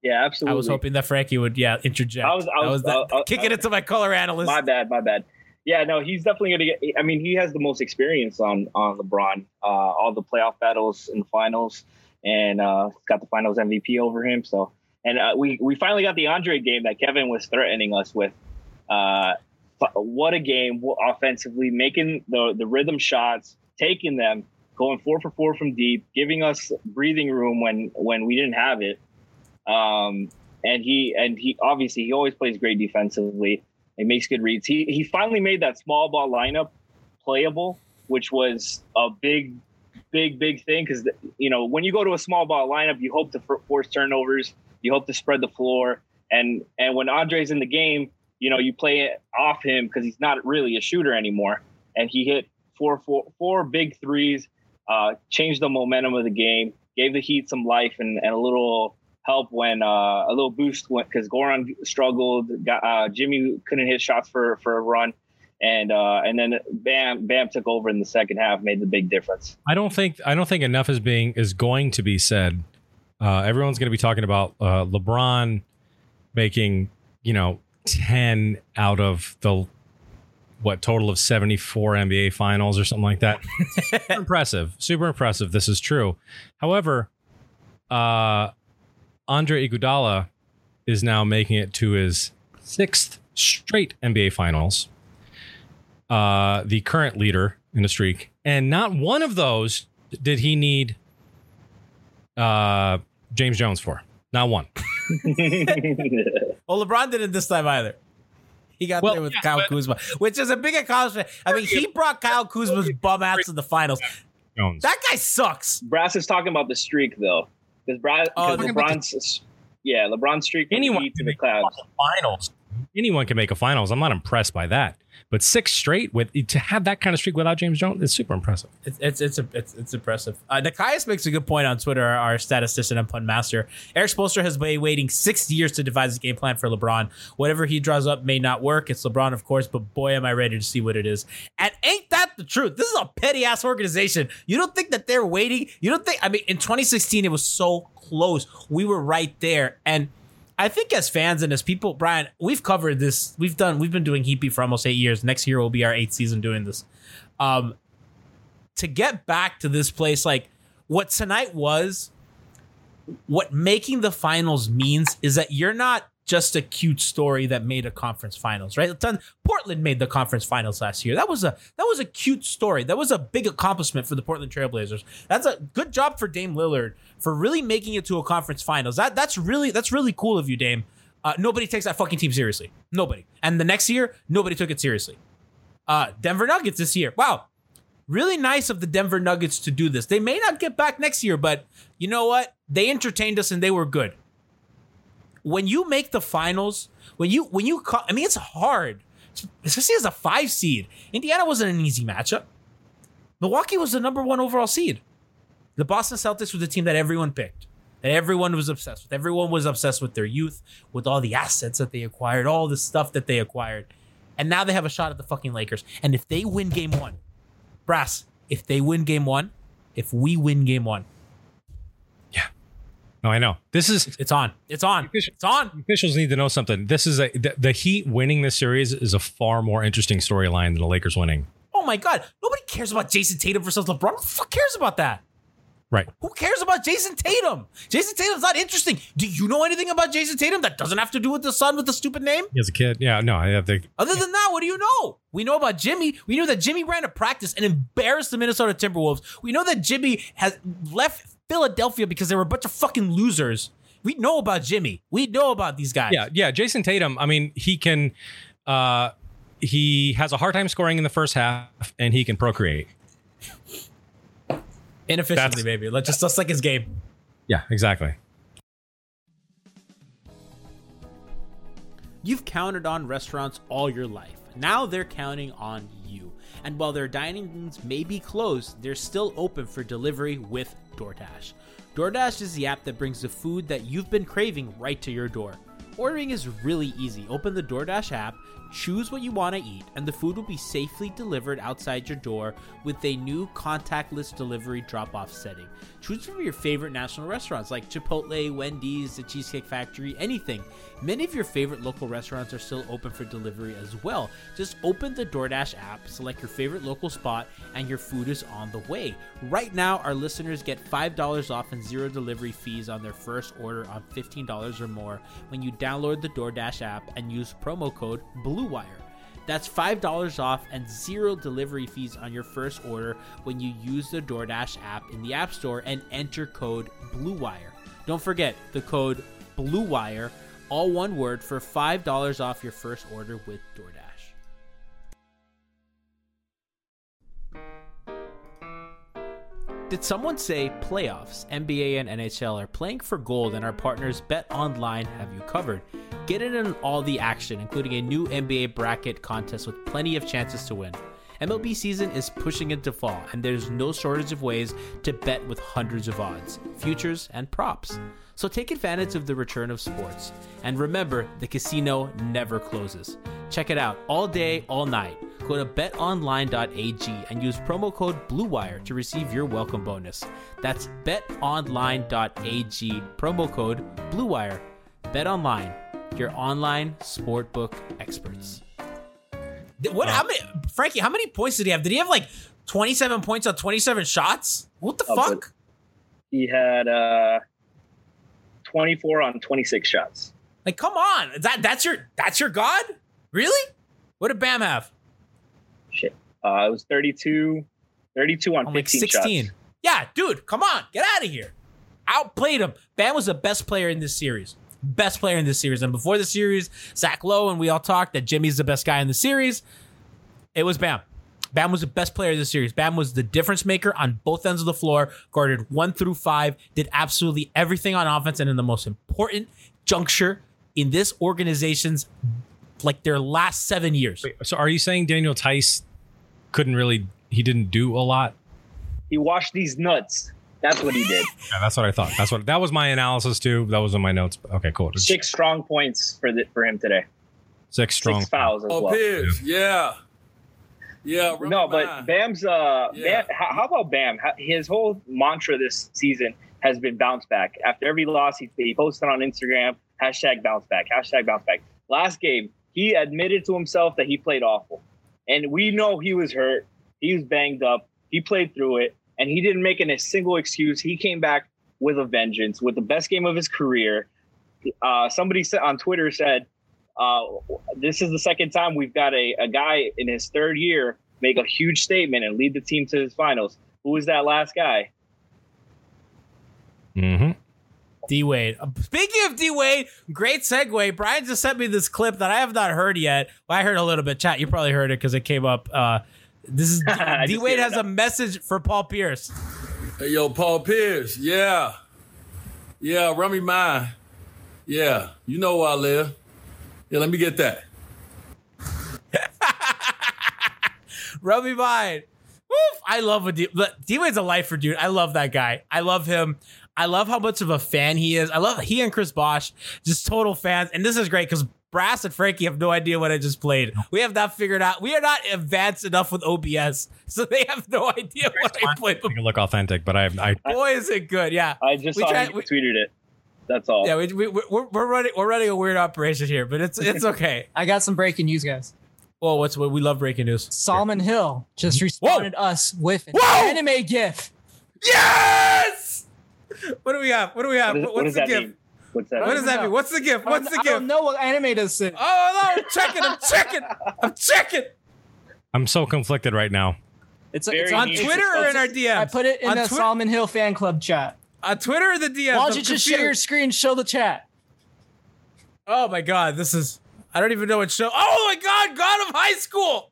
[SPEAKER 6] Yeah, absolutely.
[SPEAKER 2] I was hoping that Frankie would, yeah, interject.
[SPEAKER 6] I was- I
[SPEAKER 2] That
[SPEAKER 6] was-
[SPEAKER 2] that,
[SPEAKER 6] I- I-
[SPEAKER 2] kicking uh, it to my color analyst.
[SPEAKER 6] My bad, my bad. Yeah, no, he's definitely going to get. I mean, he has the most experience on on LeBron. Uh, all the playoff battles in the finals, and uh, got the Finals MVP over him. So, and uh, we we finally got the Andre game that Kevin was threatening us with. Uh, what a game offensively, making the the rhythm shots, taking them, going four for four from deep, giving us breathing room when when we didn't have it. Um, and he and he obviously he always plays great defensively. He makes good reads. He he finally made that small ball lineup playable, which was a big, big, big thing. Because you know when you go to a small ball lineup, you hope to for- force turnovers, you hope to spread the floor, and and when Andre's in the game, you know you play it off him because he's not really a shooter anymore, and he hit four four four big threes, uh, changed the momentum of the game, gave the Heat some life and, and a little help when uh, a little boost went because Goran struggled. Got, uh, Jimmy couldn't hit shots for for a run, and uh, and then Bam Bam took over in the second half, made the big difference.
[SPEAKER 5] I don't think I don't think enough is being is going to be said. Uh, everyone's going to be talking about uh, LeBron making you know ten out of the what total of seventy four NBA finals or something like that. [laughs] super impressive, super impressive. This is true. However, uh, Andre Iguodala is now making it to his sixth straight NBA finals. Uh, the current leader in the streak, and not one of those did he need uh, James Jones for. Not one. [laughs]
[SPEAKER 2] Well, LeBron didn't this time either. He got
[SPEAKER 5] Well,
[SPEAKER 2] there with
[SPEAKER 5] yeah,
[SPEAKER 2] Kyle
[SPEAKER 5] but-
[SPEAKER 2] Kuzma, which is a big accomplishment. I mean, he brought Kyle Kuzma's bum ass to the finals.
[SPEAKER 5] Jones.
[SPEAKER 2] That guy sucks.
[SPEAKER 6] Brass is talking about the streak though, because Brad,
[SPEAKER 2] Oh,
[SPEAKER 6] LeBron's yeah, LeBron's streak
[SPEAKER 5] Anyone
[SPEAKER 6] to the
[SPEAKER 5] make
[SPEAKER 6] clouds.
[SPEAKER 5] finals. Anyone can make a finals. I'm not impressed by that. But six straight with to have that kind of streak without James Jones is super impressive.
[SPEAKER 2] It's it's it's a, it's, it's impressive. Uh, Nikias makes a good point on Twitter. Our, statistician and pun master Erik Spoelstra has been waiting six years to devise a game plan for LeBron. Whatever he draws up may not work. It's LeBron, of course, but boy, am I ready to see what it is. And ain't that the truth? This is a petty ass organization. You don't think that they're waiting? You don't think? I mean, in 2016, it was so close. We were right there, and I think as fans and as people, Brian, we've covered this. We've done. We've been doing Heapy for almost eight years. Next year will be our eighth season doing this. Um, to get back to this place, like what tonight was, what making the finals means is that you're not just a cute story that made a conference finals, right? Portland made the conference finals last year. That was a that was a cute story. That was a big accomplishment for the Portland Trailblazers. That's a good job for Dame Lillard for really making it to a conference finals. That that's really that's really cool of you, Dame. Uh, nobody takes that fucking team seriously. Nobody. And the next year, nobody took it seriously. Uh, Denver Nuggets this year. Wow, really nice of the Denver Nuggets to do this. They may not get back next year, but you know what? They entertained us and they were good. When you make the finals, when you when you co- I mean it's hard, especially as a 5 seed. Indiana wasn't an easy matchup. Milwaukee was the number 1 overall seed. The Boston Celtics was the team that everyone picked. That everyone was obsessed with. Everyone was obsessed with their youth, with all the assets that they acquired, all the stuff that they acquired. And now they have a shot at the fucking Lakers. And if they win game 1, Brass, if they win game one, if we win game one,
[SPEAKER 5] No, I know. This is
[SPEAKER 2] it's on. It's on. It's on.
[SPEAKER 5] officials need to know something. This is a the, the Heat winning this series is a far more interesting storyline than the Lakers winning.
[SPEAKER 2] Oh my God. Nobody cares about Jayson Tatum versus LeBron. Who the fuck cares about that?
[SPEAKER 5] Right.
[SPEAKER 2] Who cares about Jayson Tatum? Jayson Tatum's not interesting. Do you know anything about Jayson Tatum that doesn't have to do with the son with the stupid name?
[SPEAKER 5] He has a kid. Yeah, no, I have the
[SPEAKER 2] Other than that, what do you know? We know about Jimmy. We know that Jimmy ran a practice and embarrassed the Minnesota Timberwolves. We know that Jimmy has left Philadelphia because they were a bunch of fucking losers. We know about Jimmy. We know about these guys.
[SPEAKER 5] Yeah, yeah. Jayson Tatum, I mean, he can uh he has a hard time scoring in the first half and he can procreate.
[SPEAKER 2] Inefficiently, maybe. Let's just, just like his game.
[SPEAKER 5] Yeah, exactly.
[SPEAKER 2] You've counted on restaurants all your life. Now they're counting on you. And while their dining rooms may be closed, they're still open for delivery with DoorDash. DoorDash is the app that brings the food that you've been craving right to your door. Ordering is really easy. Open the DoorDash app, choose what you want to eat, and the food will be safely delivered outside your door with a new contactless delivery drop off setting. Choose from your favorite national restaurants like Chipotle, Wendy's, the Cheesecake Factory, anything. Many of your favorite local restaurants are still open for delivery as well. Just open the DoorDash app, select your favorite local spot, and your food is on the way. Right now, our listeners get $5 off and zero delivery fees on their first order on $15 or more when you download the DoorDash app and use promo code BLUEWIRE. That's $5 off and zero delivery fees on your first order when you use the DoorDash app in the App Store and enter code BLUEWIRE. Don't forget the code BLUEWIRE, all one word, for $5 off your first order with DoorDash. Did someone say playoffs, NBA and NHL are playing for gold and our partners Bet Online have you covered? Get in on all the action, including a new NBA bracket contest with plenty of chances to win. MLB season is pushing into fall, and there's no shortage of ways to bet with hundreds of odds, futures, and props. So take advantage of the return of sports. And remember, the casino never closes. Check it out all day, all night. Go to betonline.ag and use promo code BLUEWIRE to receive your welcome bonus. That's betonline.ag, promo code BLUEWIRE. BetOnline, your online sportbook experts. What? How many, Frankie? How many points did he have? Did he have like twenty-seven points on twenty-seven shots? What the
[SPEAKER 6] Oh,
[SPEAKER 2] fuck?
[SPEAKER 6] He had uh, 24 on 26 shots.
[SPEAKER 2] Like, come on, that that's your that's your god? Really? What did Bam have?
[SPEAKER 6] Shit. Uh, it was 32, 32 on
[SPEAKER 2] I'm
[SPEAKER 6] 15
[SPEAKER 2] like sixteen.
[SPEAKER 6] shots.
[SPEAKER 2] Yeah, dude, come on, get out of here. Outplayed him. Bam was the best player in this series. Best player in this series. And before the series, Zach Lowe and we all talked that Jimmy's the best guy in the series. It was Bam. Bam was the best player of the series. Bam was the difference maker on both ends of the floor, guarded one through five, did absolutely everything on offense, and in the most important juncture in this organization's like their last seven years.
[SPEAKER 5] So are you saying Daniel Theis couldn't really he didn't do a lot?
[SPEAKER 6] He washed these nuts. That's what he did. [laughs]
[SPEAKER 5] Yeah, that's what I thought. That's what that was my analysis too. That was in my notes. Okay, cool.
[SPEAKER 6] Six strong points for the, for him today.
[SPEAKER 5] Six strong.
[SPEAKER 6] Six fouls as
[SPEAKER 7] Oh,
[SPEAKER 6] well.
[SPEAKER 7] Piers, yeah. Yeah, run
[SPEAKER 6] No, but. Bam's uh,
[SPEAKER 7] Yeah.
[SPEAKER 6] Bam, how, how about Bam? His whole mantra this season has been bounce back. After every loss, he, he posted on Instagram, Hashtag bounce back. Hashtag bounce back. Last game, he admitted to himself that he played awful. And we know he was hurt. He was banged up. He played through it. And he didn't make a single excuse. He came back with a vengeance, with the best game of his career. Uh, somebody said on Twitter said, uh, this is the second time we've got a, a guy in his third year make a huge statement and lead the team to his finals. Who was that last guy?
[SPEAKER 5] Mm-hmm.
[SPEAKER 2] D Wade. Speaking of D Wade, great segue. Brian just sent me this clip that I have not heard yet. Well, I heard a little bit. Chat, you probably heard it because it came up. Uh, this is [laughs]
[SPEAKER 6] I
[SPEAKER 2] D
[SPEAKER 6] just
[SPEAKER 2] Wade has a message for Paul Pierce.
[SPEAKER 7] Hey, yo, Paul Pierce. Yeah. Yeah, run me mine. Yeah. You know where I live. Yeah, let me get that. [laughs]
[SPEAKER 2] Rub me mine. Woof. I love what D D Wade's a lifer, dude. I love that guy. I love him. I love how much of a fan he is. I love he and Chris Bosh, just total fans. And this is great because Brass and Franky have no idea what I just played. We have not figured out. We are not advanced enough with OBS, so they have no idea what I played.
[SPEAKER 5] Make it look authentic, but I have I
[SPEAKER 2] Boy, is it good! Yeah,
[SPEAKER 6] I just
[SPEAKER 2] We
[SPEAKER 6] saw
[SPEAKER 2] tried-
[SPEAKER 6] he
[SPEAKER 2] we-
[SPEAKER 6] tweeted it. That's all.
[SPEAKER 2] yeah. We, we, we're, we're running we're running a weird operation here, but it's it's okay. [laughs]
[SPEAKER 3] I got some breaking news, guys.
[SPEAKER 2] Well, what's what we love breaking news.
[SPEAKER 3] Solomon Hill just responded us with an
[SPEAKER 2] Whoa!
[SPEAKER 3] anime gif.
[SPEAKER 2] Yes. What do we have? What do we have?
[SPEAKER 6] What, is-
[SPEAKER 2] What's
[SPEAKER 6] what does
[SPEAKER 2] the
[SPEAKER 6] that
[SPEAKER 2] gift?
[SPEAKER 6] mean? What's that?
[SPEAKER 2] What does that mean? What's the gift?
[SPEAKER 3] I
[SPEAKER 2] What's
[SPEAKER 3] don't-
[SPEAKER 2] the
[SPEAKER 3] I don't know what anime this is.
[SPEAKER 2] Oh no! I'm checking. I'm checking. I'm checking.
[SPEAKER 5] I'm so conflicted right now.
[SPEAKER 3] It's,
[SPEAKER 6] Very
[SPEAKER 3] it's
[SPEAKER 2] On
[SPEAKER 6] neat.
[SPEAKER 2] Twitter or in our DMs?
[SPEAKER 3] I put it in
[SPEAKER 2] on
[SPEAKER 3] the
[SPEAKER 2] Twi-
[SPEAKER 3] Solomon Hill fan club chat.
[SPEAKER 2] On Twitter or the DMs.
[SPEAKER 3] Why don't you just share your screen? Show the chat.
[SPEAKER 2] Oh my god, this is. I don't even know what show. Oh my god, God of High School.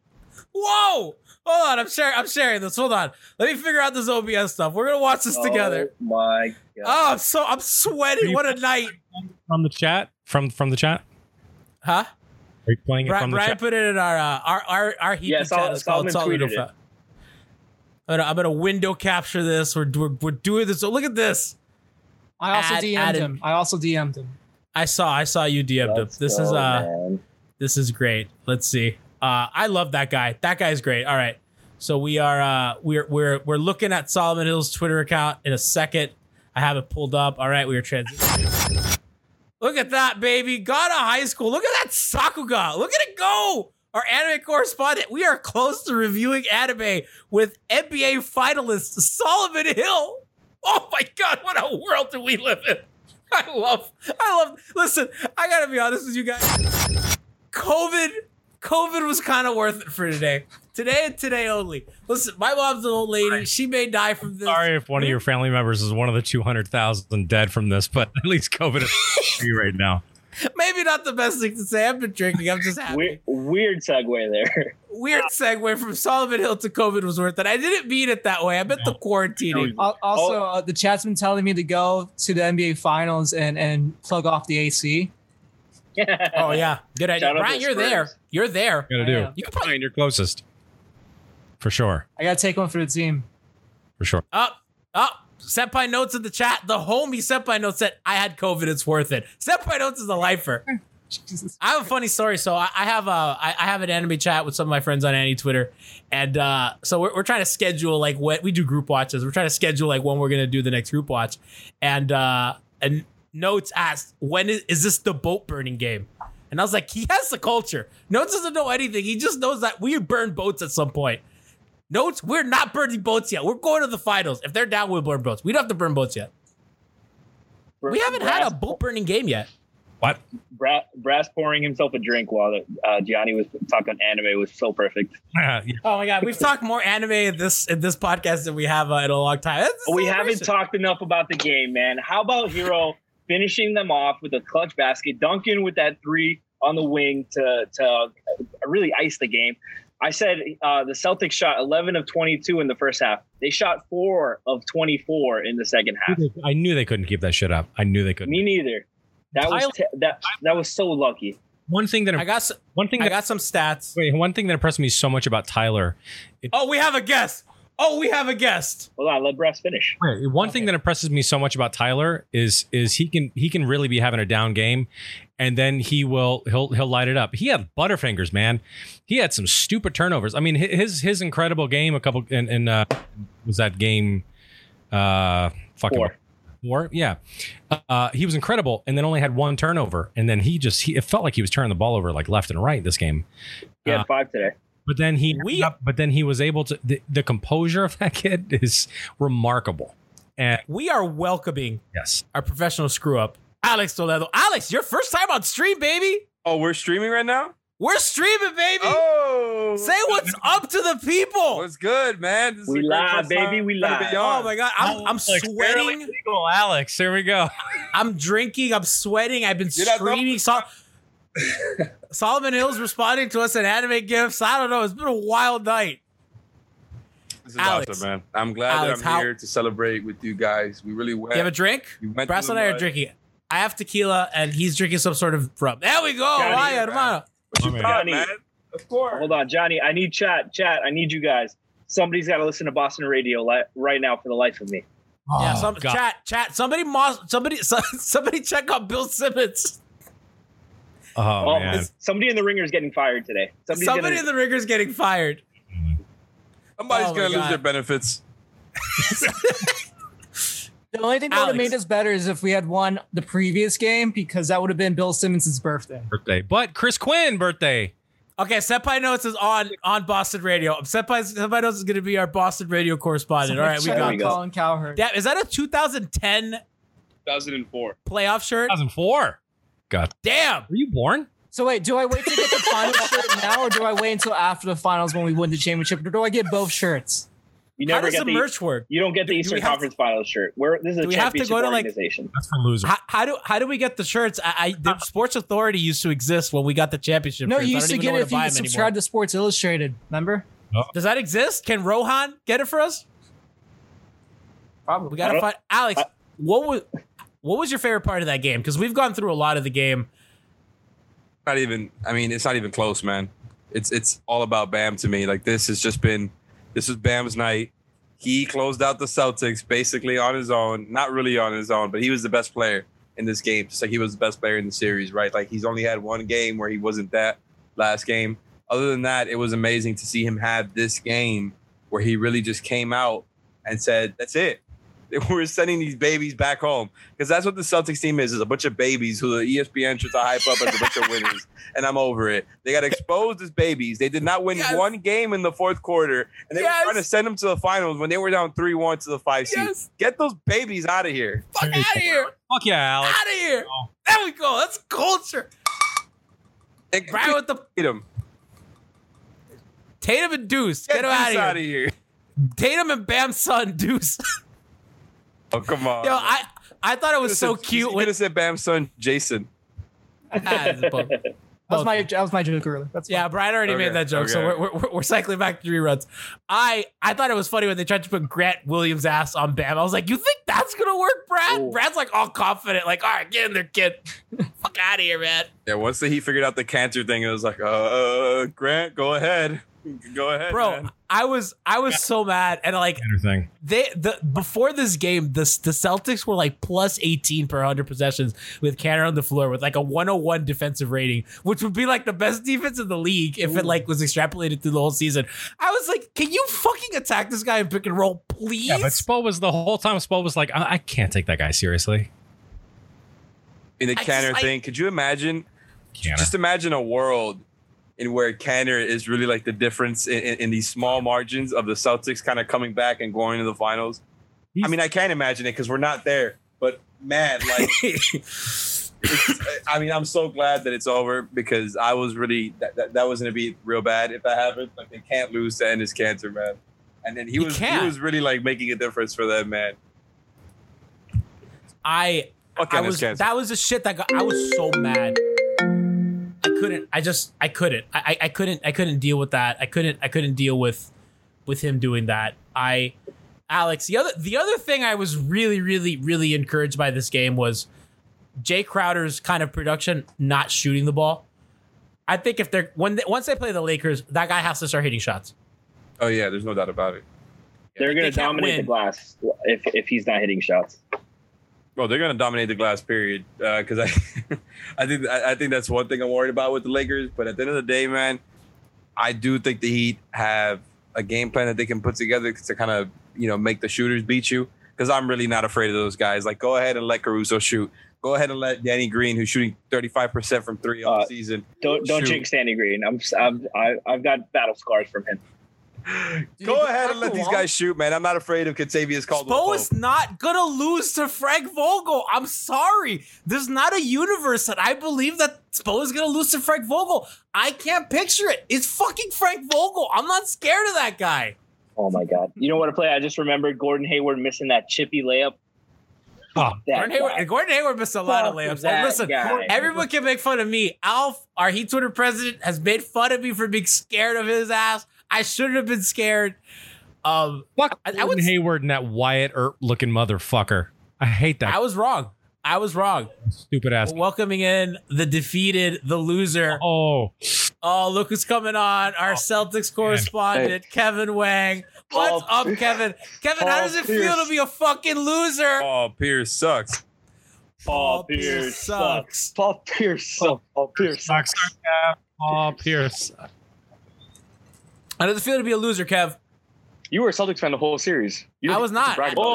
[SPEAKER 2] Whoa. Hold on, I'm sharing. I'm sharing this. Hold on. Let me figure out this OBS stuff. We're gonna watch this together.
[SPEAKER 6] Oh my god.
[SPEAKER 2] Oh, I'm so I'm sweating. What a night,
[SPEAKER 5] From the chat? From from the chat?
[SPEAKER 2] huh?
[SPEAKER 5] Are you playing it
[SPEAKER 2] Brian,
[SPEAKER 5] from the
[SPEAKER 2] Brian
[SPEAKER 5] chat?
[SPEAKER 2] put it in our uh, our our our heap
[SPEAKER 6] Yeah,
[SPEAKER 2] chat.
[SPEAKER 6] Sol-
[SPEAKER 2] It's called
[SPEAKER 6] Solomon
[SPEAKER 2] Solomon
[SPEAKER 6] tweeted
[SPEAKER 2] Hill. I'm gonna, I'm gonna window capture this. We're, we're we're doing this. So look at this.
[SPEAKER 3] I also
[SPEAKER 2] Add-
[SPEAKER 3] DM'd
[SPEAKER 2] added-
[SPEAKER 3] him. I also DM'd him.
[SPEAKER 2] I saw I saw you DM'd him.
[SPEAKER 6] Let's
[SPEAKER 2] This
[SPEAKER 6] go,
[SPEAKER 2] is uh
[SPEAKER 6] man.
[SPEAKER 2] this is great. Let's see. Uh I love that guy. That guy's great. All right. So we are uh we're we're we're looking at Solomon Hill's Twitter account in a second. I have it pulled up. All right, we are transitioning. Look at that, baby. God of High School. Look at that Sakuga. Look at it go. Our anime correspondent. We are close to reviewing anime with NBA finalist Solomon Hill. Oh my god, what a world do we live in? I love, I love. Listen, I gotta be honest with you guys. COVID, COVID was kind of worth it for today. Today and today only. Listen, my mom's an old lady. She may die from this.
[SPEAKER 5] Sorry if one of hmm? your family members is one of the 200,000 dead from this, but at least COVID is [laughs] free right now. [laughs]
[SPEAKER 2] Maybe not the best thing to say. I've been drinking. I'm just happy.
[SPEAKER 6] Weird, weird segue there. [laughs]
[SPEAKER 2] Weird segue from Solomon Hill to COVID was worth it. I didn't mean it that way. I meant the quarantining.
[SPEAKER 3] Al- Also, uh, the chat's been telling me to go to the NBA Finals and and plug off the AC. [laughs]
[SPEAKER 2] Oh yeah, good idea.
[SPEAKER 6] Shout
[SPEAKER 2] Brian, you're there. You're there.
[SPEAKER 5] Gotta do.
[SPEAKER 2] You can probably
[SPEAKER 5] Brian, you're closest. For sure.
[SPEAKER 3] I gotta take one for the team.
[SPEAKER 5] For sure.
[SPEAKER 2] up, up. Senpai notes in the chat. The homie Senpai notes said, "I had COVID. It's worth it." Senpai notes is a lifer. [laughs]
[SPEAKER 3] Jesus.
[SPEAKER 2] I have a funny story. So I, I have a I, I have an anime chat with some of my friends on Annie Twitter, and uh, so we're, we're trying to schedule like what we do group watches. We're trying to schedule like when we're gonna do the next group watch, and uh, and Notes asked when is, is this the boat burning game, and I was like, he has the culture. Notes doesn't know anything. He just knows that we burn boats at some point. Notes, we're not burning boats yet. We're going to the finals. If they're down, we'll burn boats. We don't have to burn boats yet. We haven't had a boat burning game yet.
[SPEAKER 5] What?
[SPEAKER 6] Brass, Brass pouring himself a drink while uh, Gianni was talking anime was so perfect.
[SPEAKER 5] Uh, yeah.
[SPEAKER 2] Oh my god, we've talked more anime in this in this podcast than we have uh, in a long time. A
[SPEAKER 6] we haven't talked enough about the game, man. How about Herro [laughs] finishing them off with a clutch basket, Duncan with that three on the wing to to really ice the game. I said uh, the Celtics shot 11 of 22 in the first half. They shot four of 24 in the second half.
[SPEAKER 5] I knew they couldn't keep that shit up. I knew they couldn't.
[SPEAKER 6] Me neither. That was te- that that was so lucky.
[SPEAKER 5] One thing that
[SPEAKER 2] I got s-
[SPEAKER 5] one thing
[SPEAKER 2] I
[SPEAKER 5] that
[SPEAKER 2] got some stats.
[SPEAKER 5] wait, one thing that impressed me so much about Tyler.
[SPEAKER 2] Oh, we have a guest. Oh, we have a guest.
[SPEAKER 6] Hold on, let Brass finish.
[SPEAKER 5] Wait, one thing that impresses me so much about Tyler is is he can he can really be having a down game, and then he will he'll he'll light it up. He had butterfingers, man. He had some stupid turnovers. I mean, his his incredible game a couple in, in uh was that game uh fucking
[SPEAKER 6] Four.
[SPEAKER 5] four. Yeah, uh, he was incredible, and then only had one turnover, and then he just he, it felt like he was turning the ball over like left and right this game.
[SPEAKER 6] He had
[SPEAKER 5] Uh,
[SPEAKER 6] five today.
[SPEAKER 5] but then he, we, but then he was able to. The, the composure of that [laughs] kid is remarkable. And
[SPEAKER 2] We are welcoming
[SPEAKER 5] yes,
[SPEAKER 2] our professional screw up, Alex Toledo. Alex, your first time on stream, baby.
[SPEAKER 8] Oh, we're streaming right now.
[SPEAKER 2] We're streaming, baby.
[SPEAKER 8] Oh,
[SPEAKER 2] Say what's up to the people.
[SPEAKER 8] What's good, man? This
[SPEAKER 6] We live, baby, we
[SPEAKER 8] gonna
[SPEAKER 6] live.
[SPEAKER 8] be
[SPEAKER 2] Oh my god, I'm, I'm sweating.
[SPEAKER 5] legal, Alex. Here we go. [laughs]
[SPEAKER 2] I'm drinking. I'm sweating. I've been
[SPEAKER 8] You're not
[SPEAKER 2] streaming. Sol- [laughs] Solomon Hill's responding to us in anime gifts. I don't know. It's been a wild night.
[SPEAKER 8] This is
[SPEAKER 2] Alex.
[SPEAKER 8] awesome, man. I'm glad
[SPEAKER 2] Alex,
[SPEAKER 8] that I'm
[SPEAKER 2] how-
[SPEAKER 8] here to celebrate with you guys. We really went.
[SPEAKER 2] You have a drink?
[SPEAKER 8] We went
[SPEAKER 2] Brass and I are
[SPEAKER 8] mud.
[SPEAKER 2] drinking. I have tequila, and he's drinking some sort of rum. There we go.
[SPEAKER 6] Johnny,
[SPEAKER 2] Why,
[SPEAKER 6] man.
[SPEAKER 2] hermano?
[SPEAKER 8] What you thought,
[SPEAKER 6] Johnny.
[SPEAKER 8] man? Of course.
[SPEAKER 6] Hold on, Johnny. I need chat. Chat. I need you guys. Somebody's got to listen to Boston radio li- right now for the life of me.
[SPEAKER 2] yeah,
[SPEAKER 5] Oh,
[SPEAKER 2] some,
[SPEAKER 5] God.
[SPEAKER 2] chat, chat. Somebody, moss, somebody, [laughs] somebody, check out Bill Simmons.
[SPEAKER 5] Oh,
[SPEAKER 6] Oh,
[SPEAKER 5] man.
[SPEAKER 6] somebody in the ringer is getting fired today. Somebody's
[SPEAKER 2] somebody
[SPEAKER 6] gonna,
[SPEAKER 2] in the ringer's is getting fired.
[SPEAKER 8] Somebody's
[SPEAKER 2] Oh
[SPEAKER 8] gonna lose
[SPEAKER 2] God.
[SPEAKER 8] their benefits. [laughs] [laughs]
[SPEAKER 3] The only thing that would have made us better is if we had won the previous game because that would have been Bill Simmons' birthday.
[SPEAKER 5] birthday, but Chris Quinn birthday.
[SPEAKER 2] Okay, Senpai Notes is on on Boston Radio. Senpai, Senpai Notes is going to be our Boston radio correspondent. All right, we got.
[SPEAKER 3] out
[SPEAKER 6] we go.
[SPEAKER 3] Colin Cowherd.
[SPEAKER 2] That, is that a 2010
[SPEAKER 8] 2004.
[SPEAKER 2] playoff shirt?
[SPEAKER 5] 2004. God,
[SPEAKER 2] Damn.
[SPEAKER 5] were you born?
[SPEAKER 3] So wait, do I wait to get the final [laughs] shirt now, or do I wait until after the finals when we win the championship, or do I get both shirts?
[SPEAKER 6] You
[SPEAKER 2] How
[SPEAKER 6] never
[SPEAKER 2] does
[SPEAKER 6] get
[SPEAKER 2] the
[SPEAKER 6] the
[SPEAKER 2] merch work?
[SPEAKER 6] You don't get the
[SPEAKER 2] Do- do
[SPEAKER 6] Eastern
[SPEAKER 2] we have
[SPEAKER 6] Conference Finals shirt. We're this is a
[SPEAKER 2] do we have to
[SPEAKER 6] championship
[SPEAKER 2] go to, like-
[SPEAKER 6] organization.
[SPEAKER 5] That's for losers.
[SPEAKER 2] How, how do how do we get the shirts? I, I the Sports Authority used to exist when we got the championship.
[SPEAKER 3] No,
[SPEAKER 2] shirts.
[SPEAKER 3] you used to get it if you
[SPEAKER 2] buy 'em
[SPEAKER 3] subscribe to Sports Illustrated. Remember? Oh.
[SPEAKER 2] Does that exist? Can Rohan get it for us?
[SPEAKER 3] Probably.
[SPEAKER 2] We gotta find Alex. what was what was your favorite part of that game? Because we've gone through a lot of the game.
[SPEAKER 8] Not even. I mean, it's not even close, man. It's it's all about Bam to me. Like this has just been. This was Bam's night. He closed out the Celtics basically on his own. Not really on his own, but he was the best player in this game. Like he was the best player in the series, right? Like he's only had one game where he wasn't that last game. Other than that, it was amazing to see him have this game where he really just came out and said, "That's it. [laughs] We're sending these babies back home." Because that's what the Celtics team is: is a bunch of babies who the ESPN tries to hype up as a bunch of winners. [laughs] And I'm over it. They got exposed as babies. They did not win
[SPEAKER 2] Yes.
[SPEAKER 8] one game in the fourth quarter, and they
[SPEAKER 2] Yes.
[SPEAKER 8] were trying to send them to the finals when they were down three-one to the five seed.
[SPEAKER 2] Yes.
[SPEAKER 8] Get those babies out of here.
[SPEAKER 2] Fuck out of here!
[SPEAKER 5] Fuck yeah, Alex.
[SPEAKER 2] Out of here! There we go. That's culture.
[SPEAKER 8] And
[SPEAKER 2] Right with the
[SPEAKER 8] Tatum.
[SPEAKER 2] Tatum and Deuce. Get,
[SPEAKER 8] Get
[SPEAKER 2] him out
[SPEAKER 8] this
[SPEAKER 2] of
[SPEAKER 8] out
[SPEAKER 2] here.
[SPEAKER 8] of here.
[SPEAKER 2] Tatum and Bam's son Deuce. [laughs]
[SPEAKER 8] Oh come on.
[SPEAKER 2] Yo, I I thought it was so cute
[SPEAKER 8] You
[SPEAKER 2] when
[SPEAKER 8] could have said Bam's son, Jayson.
[SPEAKER 2] Ah, it's a both- [laughs]
[SPEAKER 3] That was my that was my joke earlier. That's
[SPEAKER 2] Yeah, Brian already
[SPEAKER 8] Okay,
[SPEAKER 2] made that joke, so we're, we're, we're cycling back to reruns. I I thought it was funny when they tried to put Grant Williams' ass on Bam. I was like, you think that's gonna work, Brad?
[SPEAKER 6] Ooh.
[SPEAKER 2] Brad's like all confident, like, all right, get in there, kid. [laughs] Fuck out of here, man.
[SPEAKER 8] Yeah, once he figured out the cancer thing, it was like, uh, Grant, go ahead. Go ahead.
[SPEAKER 2] Bro,
[SPEAKER 8] man.
[SPEAKER 2] I was I was so mad, and like
[SPEAKER 5] Thing.
[SPEAKER 2] they the before this game, the the Celtics were like plus eighteen per hundred possessions with Kanter on the floor with like a one hundred one defensive rating, which would be like the best defense in the league if it like was extrapolated through the whole season. I was like, can you fucking attack this guy in pick and roll, please?
[SPEAKER 5] Yeah, but Spo was the whole time. Spo was like, I, I can't take that guy seriously.
[SPEAKER 8] in the
[SPEAKER 2] I just-
[SPEAKER 8] Kanter
[SPEAKER 2] I-
[SPEAKER 8] thing, could you imagine?
[SPEAKER 5] Kanter.
[SPEAKER 8] Just imagine a world in where Kanter is really like the difference in, in, in these small margins of the Celtics kind of coming back and going to the finals. I mean, I can't imagine it because we're not there. But man, like, [laughs] I mean, I'm so glad that it's over because I was really that, that, that was going to be real bad if that happened. Like, they can't lose to Enes Kanter, man. And then he
[SPEAKER 2] You
[SPEAKER 8] was
[SPEAKER 2] can't.
[SPEAKER 8] he was really like making a difference for them, man.
[SPEAKER 2] I
[SPEAKER 8] Fuck
[SPEAKER 2] I was
[SPEAKER 8] cancer.
[SPEAKER 2] that was the shit that got I was so mad. I couldn't I just I couldn't. I, I I couldn't I couldn't deal with that. I couldn't I couldn't deal with with him doing that. I Alex, the other the other thing I was really, really, really encouraged by this game was Jae Crowder's kind of production not shooting the ball. I think if they're when they, once they play the Lakers, that guy has to start hitting shots.
[SPEAKER 8] oh yeah, there's no doubt about it.
[SPEAKER 6] They're going to
[SPEAKER 2] can't
[SPEAKER 6] dominate
[SPEAKER 2] win.
[SPEAKER 6] the glass if if he's not hitting shots.
[SPEAKER 8] Well, they're gonna dominate the glass period uh, because I, [laughs] I think I, I think that's one thing I'm worried about with the Lakers. But at the end of the day, man, I do think the Heat have a game plan that they can put together to kind of you know make the shooters beat you. because I'm really not afraid of those guys. Like, go ahead and let Caruso shoot. Go ahead and let Danny Green, who's shooting 35% from three all the uh, season.
[SPEAKER 6] Don't don't
[SPEAKER 8] shoot.
[SPEAKER 6] jinx Danny Green. I'm, I'm I, I've got battle scars from him.
[SPEAKER 8] Go ahead and let these guys shoot, man. I'm not afraid of Kentavious Caldwell.
[SPEAKER 2] Spo
[SPEAKER 8] Pope.
[SPEAKER 2] is not gonna lose to Frank Vogel. I'm sorry. There's not a universe that I believe that Spo is gonna lose to Frank Vogel. I can't picture it. It's fucking Frank Vogel. I'm not scared of that guy.
[SPEAKER 6] Oh my god! You know what a play? I just remembered Gordon Hayward missing that chippy layup.
[SPEAKER 5] Oh,
[SPEAKER 6] That
[SPEAKER 2] Gordon Hayward. Gordon Hayward missed a lot of
[SPEAKER 6] Fuck
[SPEAKER 2] layups.
[SPEAKER 6] that
[SPEAKER 2] And listen,
[SPEAKER 6] guy.
[SPEAKER 2] everyone can make fun of me. Alf, our Heat Twitter president, has made fun of me for being scared of his ass. I shouldn't have been scared. Um,
[SPEAKER 5] Fuck
[SPEAKER 2] I, I
[SPEAKER 5] Gordon
[SPEAKER 2] would,
[SPEAKER 5] Hayward and that Wyatt Earp looking motherfucker. I hate that
[SPEAKER 2] I was wrong. I was wrong.
[SPEAKER 5] stupid ass.
[SPEAKER 2] Welcoming in the defeated, the loser.
[SPEAKER 5] Oh,
[SPEAKER 2] Oh, look who's coming on. Our Celtics correspondent, Kevin Wang. What's
[SPEAKER 8] Paul-
[SPEAKER 2] up, Kevin? Kevin, how does it feel to be a fucking loser?
[SPEAKER 8] Oh, Pierce sucks.
[SPEAKER 6] Paul
[SPEAKER 2] Pierce sucks.
[SPEAKER 6] Paul Pierce sucks. Paul Pierce
[SPEAKER 5] sucks. Oh, Pierce.
[SPEAKER 2] How does it feel to be a loser, Kev?
[SPEAKER 6] You were a Celtics fan the whole series. You
[SPEAKER 2] I was not.
[SPEAKER 6] brag
[SPEAKER 2] I-
[SPEAKER 6] about it.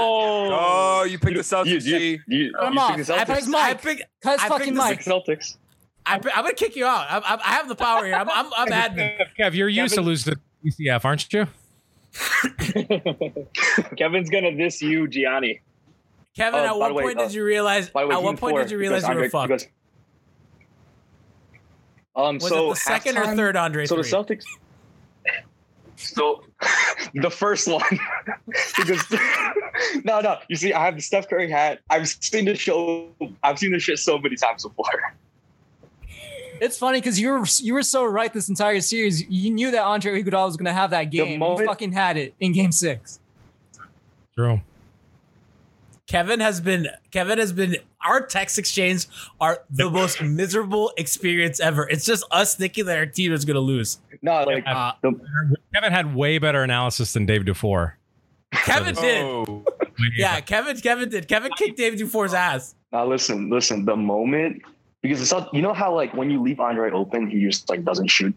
[SPEAKER 8] Oh, you picked the Celtics.
[SPEAKER 6] You, you, you,
[SPEAKER 3] Cut him
[SPEAKER 6] you
[SPEAKER 3] off.
[SPEAKER 6] picked the
[SPEAKER 3] I
[SPEAKER 6] Celtics.
[SPEAKER 3] picked
[SPEAKER 2] I
[SPEAKER 3] Mike.
[SPEAKER 2] pick,
[SPEAKER 3] Cut his
[SPEAKER 2] I
[SPEAKER 3] fucking
[SPEAKER 2] picked the
[SPEAKER 3] mic.
[SPEAKER 6] Celtics.
[SPEAKER 2] I, I'm gonna kick you out. I, I, I have the power here. I'm, I'm, I'm admin.
[SPEAKER 5] Kev, you're used to lose the UCF, aren't you? [laughs]
[SPEAKER 6] Kevin's gonna diss you, Gianni.
[SPEAKER 2] Kevin,
[SPEAKER 6] Uh,
[SPEAKER 2] at what
[SPEAKER 6] the way,
[SPEAKER 2] point
[SPEAKER 6] uh,
[SPEAKER 2] did you realize?
[SPEAKER 6] Way,
[SPEAKER 2] At what
[SPEAKER 6] game
[SPEAKER 2] point
[SPEAKER 6] four,
[SPEAKER 2] did you realize you were
[SPEAKER 6] Andre-
[SPEAKER 2] fucked?
[SPEAKER 6] because- um,
[SPEAKER 2] Was
[SPEAKER 6] so
[SPEAKER 2] it the second or third Andre
[SPEAKER 6] So the
[SPEAKER 2] three?
[SPEAKER 6] Celtics. So [laughs] the first one, [laughs] because [laughs] no, no. You see, I have the Steph Curry hat. I've seen the show. I've seen this shit so many times before.
[SPEAKER 3] It's funny because you were you were so right this entire series. You knew that Andre Iguodala was going to have that game.
[SPEAKER 6] moment-
[SPEAKER 3] you fucking had it in Game Six.
[SPEAKER 5] True.
[SPEAKER 2] Kevin has been Kevin has been our text exchange are the most [laughs] miserable experience ever. It's just us thinking that our team is gonna lose.
[SPEAKER 6] No, like
[SPEAKER 2] Uh,
[SPEAKER 6] the,
[SPEAKER 5] Kevin had way better analysis than Dave Dufour.
[SPEAKER 2] Kevin did.
[SPEAKER 8] Oh,
[SPEAKER 2] Yeah, Kevin Kevin did. Kevin kicked Dave Dufour's ass.
[SPEAKER 6] now listen, listen. The moment because it's not, you know how like when you leave Andre open, he just like doesn't shoot.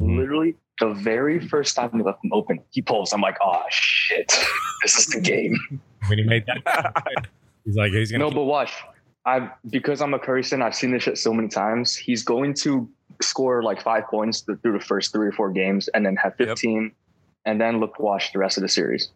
[SPEAKER 6] Mm-hmm. Literally, the very first time we left him open, he pulls. I'm like, oh shit, this is the game. [laughs]
[SPEAKER 5] When he made that, he's like, he's gonna.
[SPEAKER 6] No, but watch. I because I'm a Curry fan, I've seen this shit so many times. He's going to score like five points through the first three or four games, and then have 15, and then look watch the rest of the series.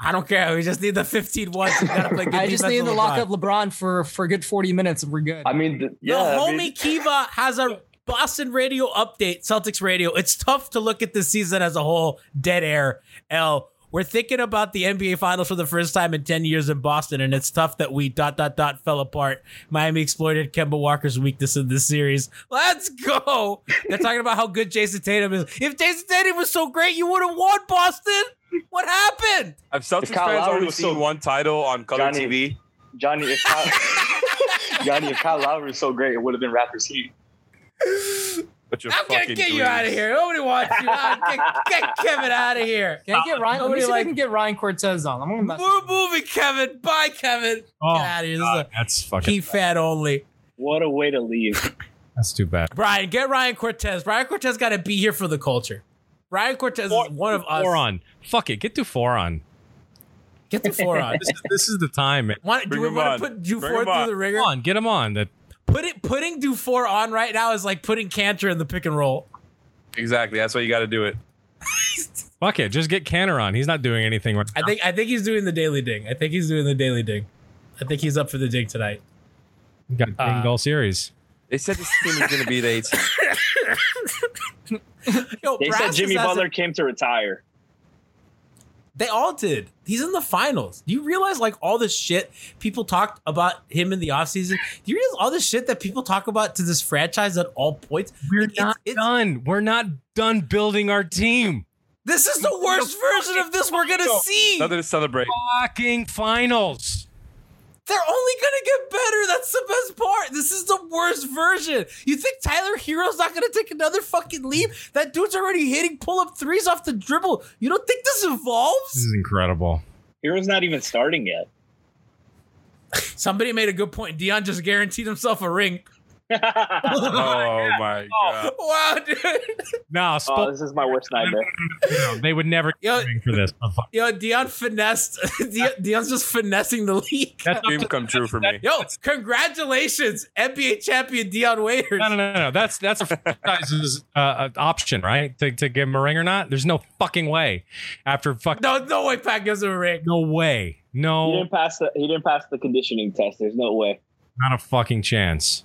[SPEAKER 2] I don't care. We just need the 15 ones. We gotta play [laughs] good
[SPEAKER 3] I just need
[SPEAKER 2] with
[SPEAKER 3] to lock up LeBron for for a good forty minutes, and we're good.
[SPEAKER 6] I mean, the,
[SPEAKER 2] The
[SPEAKER 6] yeah, I
[SPEAKER 2] homie
[SPEAKER 6] mean-
[SPEAKER 2] Kiva has a Boston radio update, Celtics radio. It's tough to look at this season as a whole, dead air. L. We're thinking about the NBA Finals for the first time in 10 years in Boston, and it's tough that we dot dot dot fell apart. Miami exploited Kemba Walker's weakness in this series. Let's go. They're talking about how good Jayson Tatum is. If Jayson Tatum was so great, you would have won Boston. What happened?
[SPEAKER 8] Have Celtics
[SPEAKER 6] Kyle
[SPEAKER 8] fans
[SPEAKER 6] Lowry
[SPEAKER 8] only
[SPEAKER 6] was
[SPEAKER 8] seen
[SPEAKER 6] so-
[SPEAKER 8] one title on color
[SPEAKER 6] Johnny-
[SPEAKER 8] TV?
[SPEAKER 6] Johnny, if Kyle, [laughs] Johnny, if Kyle Lowry was so great, it would have been Raptors Heat.
[SPEAKER 8] But you're
[SPEAKER 2] I'm gonna
[SPEAKER 8] fucking
[SPEAKER 2] get you out of here. Nobody wants you. Get, get Kevin out of here.
[SPEAKER 3] Can I get Ryan? Let me
[SPEAKER 2] Nobody
[SPEAKER 3] see if I can get Ryan Cortes on. I'm gonna mess.
[SPEAKER 2] We're moving, Kevin. Bye, Kevin.
[SPEAKER 5] Oh,
[SPEAKER 2] Get out of here. This
[SPEAKER 5] God,
[SPEAKER 2] is
[SPEAKER 5] that's fucking.
[SPEAKER 2] key fan only.
[SPEAKER 6] What a way to leave. [laughs]
[SPEAKER 5] That's too bad.
[SPEAKER 2] Brian, get Ryan Cortes. Ryan Cortes got to be here for the culture. Ryan Cortes is one of us.
[SPEAKER 5] Four on. Fuck it. Get to four on.
[SPEAKER 2] Get the four on. [laughs]
[SPEAKER 5] This is, this is the time, man.
[SPEAKER 2] Want, do
[SPEAKER 8] Bring
[SPEAKER 2] we
[SPEAKER 8] him
[SPEAKER 2] want
[SPEAKER 8] on.
[SPEAKER 2] to put
[SPEAKER 8] Bring
[SPEAKER 2] Dufour
[SPEAKER 8] him on.
[SPEAKER 2] through the ringer?
[SPEAKER 5] Come on, get him on. That
[SPEAKER 2] Put it, putting Dufour on right now is like putting Kanter in the pick and roll.
[SPEAKER 8] Exactly. That's why you got to do it. [laughs]
[SPEAKER 5] fuck it. Just get Kanter on. He's not doing anything right
[SPEAKER 2] I
[SPEAKER 5] now.
[SPEAKER 2] think I think he's doing the daily ding. I think he's doing the daily ding. I think he's up for the ding tonight.
[SPEAKER 5] He got
[SPEAKER 2] Uh,
[SPEAKER 5] dinged all series.
[SPEAKER 8] They said this team is going to be the eight. [laughs]
[SPEAKER 2] Yo,
[SPEAKER 6] They said Jimmy
[SPEAKER 2] is a-
[SPEAKER 6] Butler came to retire.
[SPEAKER 2] They all did. He's in the finals. Do you realize like all the shit people talked about him in the offseason? Do you realize all the shit that people talk about to this franchise at all points?
[SPEAKER 5] We're
[SPEAKER 2] Like, it's-
[SPEAKER 5] not
[SPEAKER 2] it's-
[SPEAKER 5] done. We're not done building our team.
[SPEAKER 2] This is the worst version of this we're gonna see.
[SPEAKER 8] Nothing to celebrate.
[SPEAKER 5] Fucking finals.
[SPEAKER 2] They're only gonna get better. That's the best part. This is the worst version. You think Tyler Herro's not gonna take another fucking leap? That dude's already hitting pull up threes off the dribble. You don't think this evolves?
[SPEAKER 5] This is incredible.
[SPEAKER 6] Herro's not even starting yet.
[SPEAKER 2] Somebody made a good point. Dion just guaranteed himself a ring.
[SPEAKER 8] Oh [laughs] my god!
[SPEAKER 2] Wow, dude.
[SPEAKER 5] No,
[SPEAKER 6] Oh,
[SPEAKER 5] Spo-
[SPEAKER 6] this is my worst nightmare.
[SPEAKER 5] no, they would never
[SPEAKER 2] Yo-
[SPEAKER 5] ring for this.
[SPEAKER 2] Yo, Dion finessed. [laughs] Dion, Dion's just finessing the league.
[SPEAKER 5] That's
[SPEAKER 8] Dream come true for me.
[SPEAKER 2] Yo, congratulations, NBA champion Dion Waiters.
[SPEAKER 5] No, no, no, no. That's that's a franchise's uh, uh, option, right? To, to give him a ring or not? There's no fucking way. After fuck,
[SPEAKER 2] No, no way Pat gives him a ring.
[SPEAKER 5] no way, No.
[SPEAKER 6] He didn't pass the he didn't pass the conditioning test. There's no way.
[SPEAKER 5] not a fucking chance.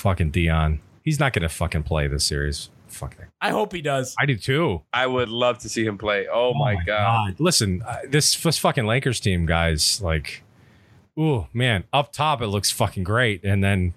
[SPEAKER 5] Fucking Dion, he's not gonna fucking play this series. Fucking,
[SPEAKER 2] I hope he does.
[SPEAKER 5] I do too.
[SPEAKER 8] I would love to see him play. Oh, my, god.
[SPEAKER 5] Listen, uh, this this fucking Lakers team, guys, like, ooh, man, up top it looks fucking great, and then,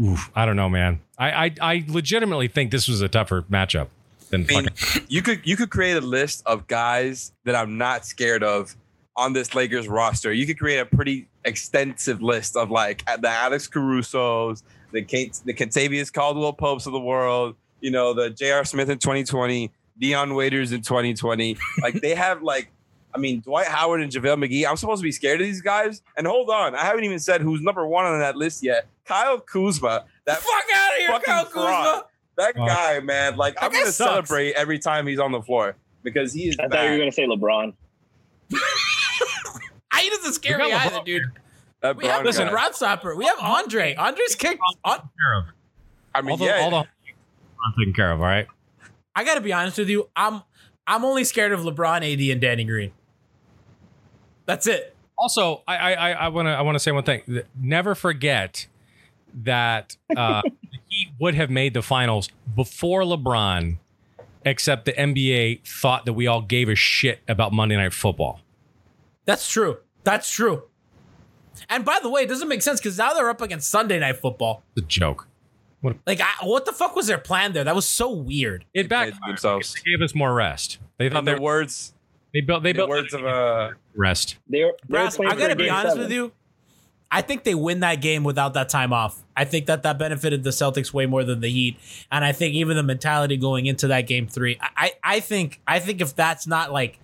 [SPEAKER 5] ooh, I don't know, man. I I, I legitimately think this was a tougher matchup than
[SPEAKER 8] I mean,
[SPEAKER 5] fucking. [laughs]
[SPEAKER 8] you could you could create a list of guys that I'm not scared of on this Lakers roster. You could create a pretty extensive list of like the Alex Caruso's, the Kate, the Kentavious Caldwell Popes of the world. You know, the J.R. Smith in 2020, Dion Waiters in 2020. Like they have like. I mean, Dwight Howard and JaVale McGee. I'm supposed to be scared of these guys. And hold on, I haven't even said who's number one on that list yet. Kyle Kuzma. That
[SPEAKER 2] Fuck out of here,
[SPEAKER 8] fucking
[SPEAKER 2] Kyle
[SPEAKER 8] fraud.
[SPEAKER 2] Kuzma.
[SPEAKER 8] That
[SPEAKER 5] Fuck.
[SPEAKER 8] guy, man. Like I'm gonna
[SPEAKER 2] sucks.
[SPEAKER 8] celebrate every time he's on the floor because he is
[SPEAKER 6] I thought you were gonna say LeBron.
[SPEAKER 2] I [laughs] he doesn't scare me
[SPEAKER 5] got
[SPEAKER 2] either, dude.
[SPEAKER 8] That
[SPEAKER 2] We have
[SPEAKER 8] Bron
[SPEAKER 2] listen,
[SPEAKER 8] guy.
[SPEAKER 2] Rod Stopper. We have Andre. Andre's kicked. On,
[SPEAKER 5] care of.
[SPEAKER 8] I mean,
[SPEAKER 5] All the,
[SPEAKER 8] yeah.
[SPEAKER 5] all the I'm taken care of. All right.
[SPEAKER 2] I gotta be honest with you. I'm I'm only scared of LeBron, AD, and Danny Green. That's it.
[SPEAKER 5] Also, I I I want to I want to say one thing. Never forget that uh, [laughs] the Heat would have made the finals before LeBron, except the NBA thought that we all gave a shit about Monday Night Football.
[SPEAKER 2] That's true. That's true. And by the way, it doesn't make sense because now they're up against Sunday Night Football.
[SPEAKER 5] It's a joke.
[SPEAKER 2] Like, I, what the fuck was their plan there? That was so weird.
[SPEAKER 5] It back
[SPEAKER 8] themselves.
[SPEAKER 5] They gave us more rest. They thought
[SPEAKER 8] In
[SPEAKER 5] they
[SPEAKER 8] the words,
[SPEAKER 5] they built they
[SPEAKER 8] the
[SPEAKER 5] built
[SPEAKER 8] words of uh,
[SPEAKER 5] rest.
[SPEAKER 6] They're, they're
[SPEAKER 2] Brass,
[SPEAKER 6] playing
[SPEAKER 2] I
[SPEAKER 6] for
[SPEAKER 2] gotta be
[SPEAKER 6] game
[SPEAKER 2] honest
[SPEAKER 6] seven.
[SPEAKER 2] with you. I think they win that game without that time off. I think that that benefited the Celtics way more than the Heat, and I think even the mentality going into that game three. I, I, I think, I think if that's not like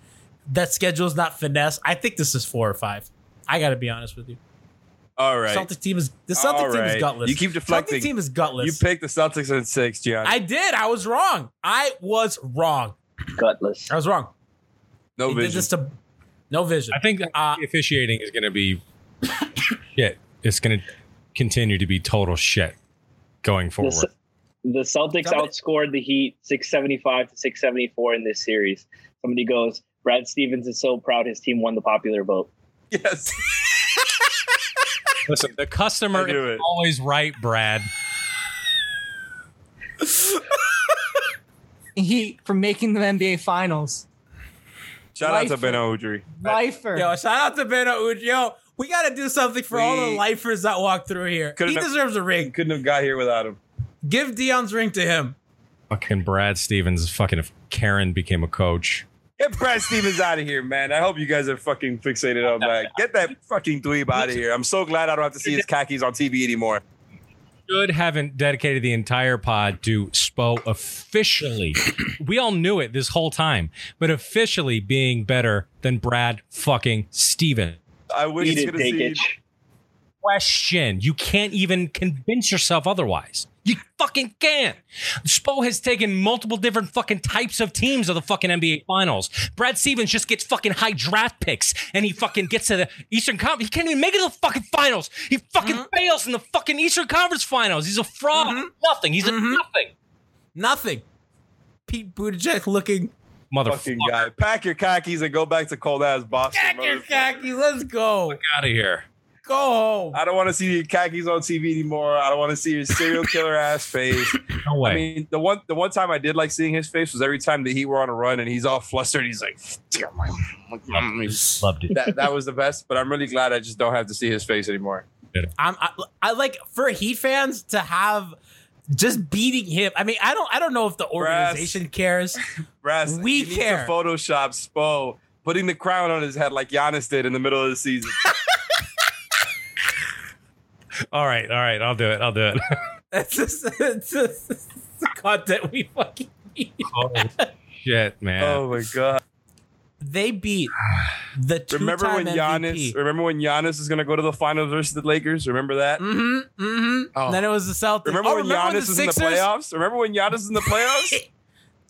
[SPEAKER 2] that schedule's not finesse, I think this is four or five. I got to be honest with you.
[SPEAKER 8] all right.
[SPEAKER 2] Celtic team is the Celtic
[SPEAKER 8] All
[SPEAKER 2] team is gutless.
[SPEAKER 8] You keep deflecting.
[SPEAKER 2] Celtic team is gutless.
[SPEAKER 8] You picked the Celtics in six, Gian.
[SPEAKER 2] I did. I was wrong. I was wrong.
[SPEAKER 6] Gutless.
[SPEAKER 2] I was wrong.
[SPEAKER 8] no
[SPEAKER 2] They did
[SPEAKER 8] vision.
[SPEAKER 2] this to no vision.
[SPEAKER 5] I think
[SPEAKER 2] Uh,
[SPEAKER 5] the officiating is going to be shit. It's going to continue to be total shit going forward.
[SPEAKER 6] Ce- the Celtics
[SPEAKER 2] Somebody-
[SPEAKER 6] outscored the Heat 675 to 674 in this series. Somebody goes, Brad Stevens is so proud his team won the popular vote.
[SPEAKER 8] Yes.
[SPEAKER 5] Listen, the customer is
[SPEAKER 8] it.
[SPEAKER 5] always right, Brad.
[SPEAKER 3] He for making the NBA Finals.
[SPEAKER 8] Shout out to
[SPEAKER 3] Lifer.
[SPEAKER 8] Ben Odry.
[SPEAKER 3] Lifer.
[SPEAKER 2] Yo, shout out to Ben Uj. Yo, we got to do something for all the lifers that walk through here. He
[SPEAKER 8] Couldn't have-
[SPEAKER 2] deserves a ring.
[SPEAKER 8] Couldn't have got here without him.
[SPEAKER 2] Give Dion's ring to him.
[SPEAKER 5] Fucking Brad Stevens. Fucking if Karen became a coach.
[SPEAKER 8] Get Brad Stevens out of here, man. I hope you guys are fucking fixated on that. Get that fucking dweeb out of here. I'm so glad I don't have to see his khakis on TV anymore.
[SPEAKER 5] Should haven't dedicated the entire pod to Spo officially. [clears throat] we all knew it this whole time, but officially being better than Brad fucking Steven.
[SPEAKER 8] I wish
[SPEAKER 6] Eat
[SPEAKER 8] you
[SPEAKER 6] it,
[SPEAKER 8] could have seen.
[SPEAKER 6] Dakic.
[SPEAKER 5] Question. You can't even convince yourself otherwise. You fucking can't. Spo has taken multiple different fucking types of teams of the fucking NBA finals. Brad Stevens just gets fucking high draft picks and he fucking gets to the Eastern Conference. He can't even make it to the fucking finals. He fucking uh-huh. fails in the fucking Eastern Conference finals. He's a fraud. Mm-hmm. Nothing. He's a mm-hmm. nothing.
[SPEAKER 2] Nothing. Pete Buttigieg looking.
[SPEAKER 5] motherfucking
[SPEAKER 8] guy. Pack your khakis and go back to cold ass Boston.
[SPEAKER 2] Pack your khakis. Let's go.
[SPEAKER 5] Out of here.
[SPEAKER 2] Go home.
[SPEAKER 8] I don't want to see your khakis on TV anymore. I don't want to see your serial killer ass [laughs] face.
[SPEAKER 5] No way.
[SPEAKER 8] I mean, the one the one time I did like seeing his face was every time the Heat were on a run and he's all flustered. He's like, "Damn, my-
[SPEAKER 5] Loved it.
[SPEAKER 8] that that was the best. But I'm really glad I just don't have to see his face anymore.
[SPEAKER 2] I'm, I, I like for Heat fans to have just beating him. I mean, I don't. I don't know if the organization cares. [laughs]
[SPEAKER 8] Brass,
[SPEAKER 2] We
[SPEAKER 8] he needs
[SPEAKER 2] care.
[SPEAKER 8] to Photoshop Spo putting the crown on his head like Giannis did in the middle of the season. [laughs]
[SPEAKER 5] All right. All right. I'll do it. I'll do it. [laughs]
[SPEAKER 2] It's just, it's just it's the content we fucking need.
[SPEAKER 5] oh, shit, man.
[SPEAKER 8] oh my god.
[SPEAKER 2] they beat [sighs] the two-time
[SPEAKER 8] Remember when Giannis?
[SPEAKER 2] MVP.
[SPEAKER 8] Remember when Giannis is gonna go to the finals versus the Lakers? Remember that?
[SPEAKER 2] Mm-hmm. Mm-hmm.
[SPEAKER 8] Oh.
[SPEAKER 2] And then it was the Celtics.
[SPEAKER 8] Remember
[SPEAKER 2] Oh,
[SPEAKER 8] when
[SPEAKER 2] remember
[SPEAKER 8] Giannis
[SPEAKER 2] the
[SPEAKER 8] was in the playoffs? Remember when Giannis was in the [laughs] playoffs?
[SPEAKER 2] Do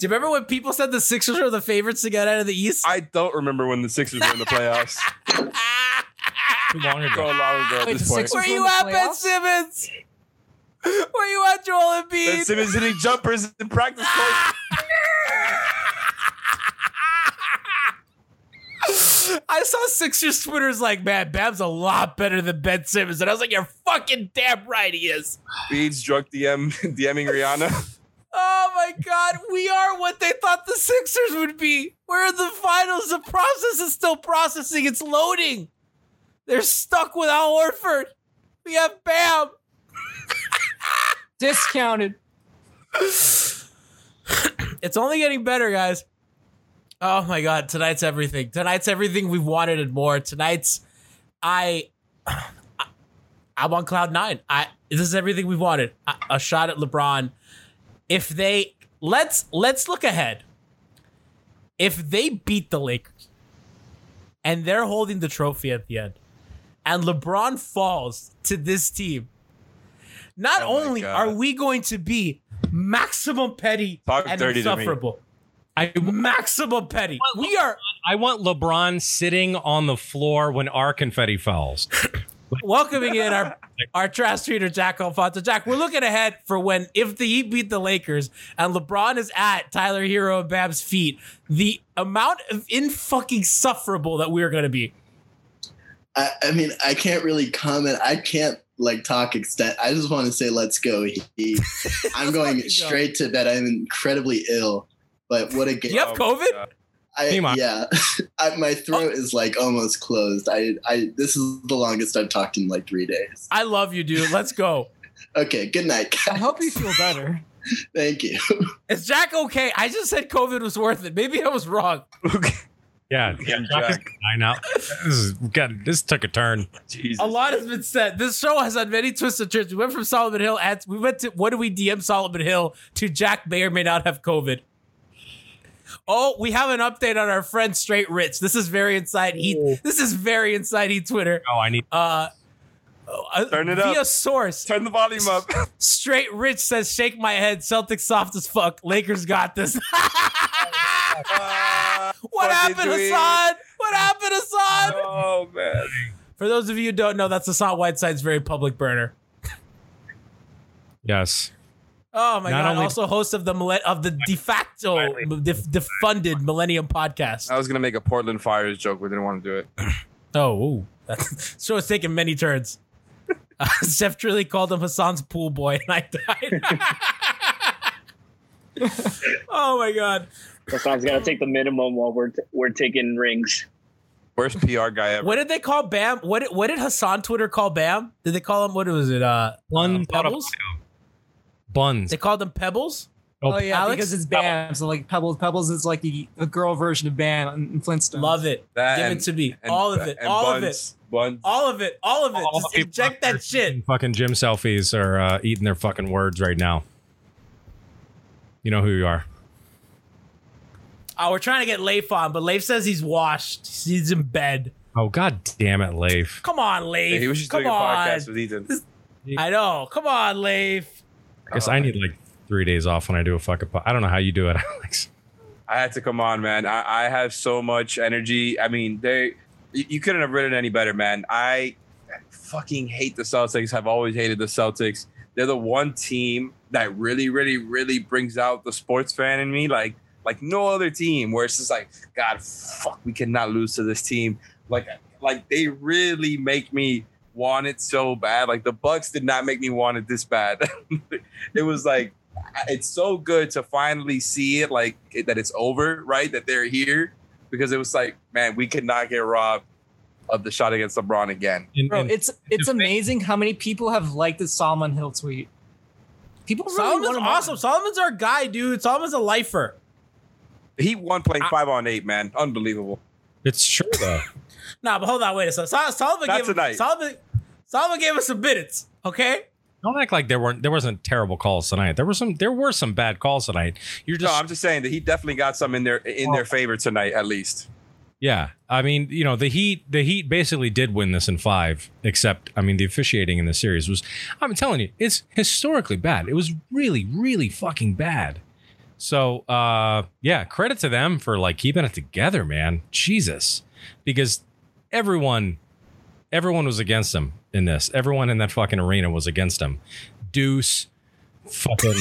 [SPEAKER 2] you remember when people said the Sixers were the favorites to get out of the East?
[SPEAKER 8] I don't remember when the Sixers were in the playoffs. [laughs]
[SPEAKER 5] Too long
[SPEAKER 8] so
[SPEAKER 5] ago.
[SPEAKER 8] long ago at
[SPEAKER 3] Wait,
[SPEAKER 8] this
[SPEAKER 3] the
[SPEAKER 8] point.
[SPEAKER 3] Sixers
[SPEAKER 2] Where
[SPEAKER 3] were
[SPEAKER 2] you
[SPEAKER 3] the
[SPEAKER 2] at, Ben? Simmons? Where you at, Joel Embiid?
[SPEAKER 8] Ben
[SPEAKER 2] Embiid?
[SPEAKER 8] Simmons hitting jumpers in practice court. [laughs]
[SPEAKER 2] I saw Sixers Twitter's like, man, Bam's a lot better than Ben Simmons. And I was like, you're fucking damn right he is.
[SPEAKER 8] Beads drunk DM [laughs] DMing Rihanna. [laughs]
[SPEAKER 2] Oh my God, we are what they thought the Sixers would be. We're in the finals. The process is still processing, it's loading. They're stuck with Al Horford. We have Bam. [laughs]
[SPEAKER 3] Discounted.
[SPEAKER 2] It's only getting better, guys. Oh my god, tonight's everything. Tonight's everything we've wanted and more. Tonight's I I'm on cloud 9. I this is everything we've wanted. A, a shot at LeBron. If they let's let's look ahead. If they beat the Lakers and they're holding the trophy at the end and LeBron falls to this team, not
[SPEAKER 8] Oh
[SPEAKER 2] only
[SPEAKER 8] God.
[SPEAKER 2] are we going to be maximum petty
[SPEAKER 8] Talk
[SPEAKER 2] and
[SPEAKER 8] dirty to me.
[SPEAKER 2] insufferable.
[SPEAKER 5] I,
[SPEAKER 2] Maximum petty. We are
[SPEAKER 5] I want LeBron sitting on the floor when our confetti falls. [coughs]
[SPEAKER 2] welcoming in our our trash tweeter Jack Alfonso. Jack, we're looking ahead for when if the Heat beat the Lakers and LeBron is at Tyler Herro and Bam's feet, the amount of in fucking sufferable that we are going to be.
[SPEAKER 9] I, I mean, I can't really comment. I can't like talk extent. I just want to say, let's go. Heat. [laughs] I'm going straight to bed. I'm incredibly ill, but what a game!
[SPEAKER 2] You have COVID?
[SPEAKER 9] I, yeah, [laughs] I, my throat is like almost closed. I, I, this is the longest I've talked in like three days.
[SPEAKER 2] I love you, dude. Let's go. [laughs]
[SPEAKER 9] Okay, good night.
[SPEAKER 3] I hope you feel better.
[SPEAKER 9] Thank you.
[SPEAKER 2] Is Jack okay? I just said COVID was worth it. Maybe I was wrong.
[SPEAKER 5] Yeah, [laughs] yeah. Jack is fine now. This is God, this took a turn.
[SPEAKER 8] Jesus.
[SPEAKER 2] A lot has been said. This show has had many twists and turns. We went from Solomon Hill at we went to what do we DM Solomon Hill to Jack may or may not have COVID. Oh, we have an update on our friend Straight Rich. This is very inside Heat. This is very inside Heat Twitter.
[SPEAKER 5] Oh, I need.
[SPEAKER 2] Uh, uh,
[SPEAKER 8] Turn it
[SPEAKER 2] via
[SPEAKER 8] up.
[SPEAKER 2] source.
[SPEAKER 8] Turn the volume up. [laughs]
[SPEAKER 2] Straight Rich says, "Shake my head." Celtics soft as fuck. Lakers got this. [laughs] [laughs] what
[SPEAKER 8] Fucking
[SPEAKER 2] happened. Hassan? What happened, Hassan?
[SPEAKER 8] Oh man.
[SPEAKER 2] For those of you who don't know, that's Hassan Whiteside's very public burner.
[SPEAKER 5] Yes.
[SPEAKER 2] Oh my
[SPEAKER 5] Not
[SPEAKER 2] god!
[SPEAKER 5] only-
[SPEAKER 2] also host of the millen- of the de facto def- defunded Millennium podcast.
[SPEAKER 8] I was gonna make a Portland Fires joke, but didn't want to do it. [clears throat]
[SPEAKER 2] Oh, ooh. that [laughs] show has taken many turns. [laughs] Uh, Chef truly called him Hassan's pool boy, and I died. oh my god!
[SPEAKER 6] Hassan's got to take the minimum while we're we're taking rings.
[SPEAKER 8] Worst PR guy ever.
[SPEAKER 2] What did they call Bam? What did, what did Hassan Twitter call Bam? Did they call him what was it? Uh,
[SPEAKER 5] One
[SPEAKER 2] uh, Pebbles?
[SPEAKER 5] Buns.
[SPEAKER 2] They called him Pebbles.
[SPEAKER 3] Oh, yeah,
[SPEAKER 2] Alex?
[SPEAKER 3] because it's Bam. So like Pebbles, Pebbles is like the, the girl version of Bam in Flintstones.
[SPEAKER 2] Love it.
[SPEAKER 8] That
[SPEAKER 2] Give
[SPEAKER 8] and-
[SPEAKER 2] it to me.
[SPEAKER 8] and-
[SPEAKER 2] all of it.
[SPEAKER 8] and
[SPEAKER 2] All of it.
[SPEAKER 8] buns, Buns.
[SPEAKER 2] All of it. All of it.
[SPEAKER 5] All
[SPEAKER 2] Just inject that shit.
[SPEAKER 5] Fucking gym selfies are uh, eating their fucking words right now. You know who you are.
[SPEAKER 2] Oh, we're trying to get Leif on, but Leif says he's washed. He's in bed.
[SPEAKER 5] Oh god damn it, Leif.
[SPEAKER 2] Come on, Leif.
[SPEAKER 8] Yeah, he was just
[SPEAKER 2] Come
[SPEAKER 8] doing a podcast with Ethan.
[SPEAKER 2] I know. Come on, Leif.
[SPEAKER 5] I guess I need like three days off when I do a fucking. Po- I don't know how you do it, [laughs] Alex.
[SPEAKER 8] I had to come on, man. I, I have so much energy. I mean, they you you couldn't have written any better, man. I fucking hate the Celtics. I've always hated the Celtics. They're the one team that really, really, really brings out the sports fan in me. Like, like no other team. Where it's just like, God, fuck, we cannot lose to this team. Like, like they really make me want it so bad. Like the Bucks did not make me want it this bad. [laughs] it was like it's so good to finally see it like it- that it's over, right? That they're here because it was like, man, we could not get robbed of the shot against LeBron again.
[SPEAKER 5] In-
[SPEAKER 3] Bro,
[SPEAKER 5] in-
[SPEAKER 3] it's it's amazing how many people have liked the Solomon Hill tweet. People really
[SPEAKER 2] Solomon's
[SPEAKER 3] want him
[SPEAKER 2] awesome.
[SPEAKER 3] on.
[SPEAKER 2] Solomon's our guy, dude. Solomon's a lifer.
[SPEAKER 8] He won playing five on eight, man. Unbelievable.
[SPEAKER 5] it's true though. [laughs]
[SPEAKER 2] Nah, but hold on, wait a second. Sol- Solomon
[SPEAKER 8] Not
[SPEAKER 2] gave
[SPEAKER 8] tonight.
[SPEAKER 2] Solomon, Solomon gave us some minutes. Okay.
[SPEAKER 5] Don't act like there weren't there wasn't terrible calls tonight. There were some there were some bad calls tonight. You're just
[SPEAKER 8] No,
[SPEAKER 5] just
[SPEAKER 8] I'm just saying that he definitely got some in their in their favor tonight, at least.
[SPEAKER 5] Yeah, I mean, you know, the Heat, the Heat basically did win this in five, except, I mean, the officiating in the series was, I'm telling you, it's historically bad. It was really, really fucking bad. So, uh, yeah, credit to them for like keeping it together, man. Jesus, because everyone, everyone was against them in this. Everyone in that fucking arena was against them. Deuce, fucking. [laughs]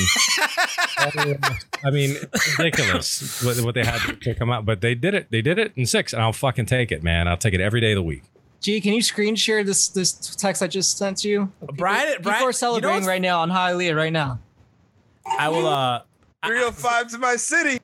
[SPEAKER 5] I mean, ridiculous what, what they had to come out, but they did it. They did it in six, and I'll fucking take it, man. I'll take it every day of the week.
[SPEAKER 3] Gee, can you screen share this this text I just sent you?
[SPEAKER 2] Brian,
[SPEAKER 3] people,
[SPEAKER 2] Brian,
[SPEAKER 3] people are celebrating
[SPEAKER 2] what's-
[SPEAKER 3] right now on Hialeah right now.
[SPEAKER 2] I will. uh
[SPEAKER 8] 305 to my city.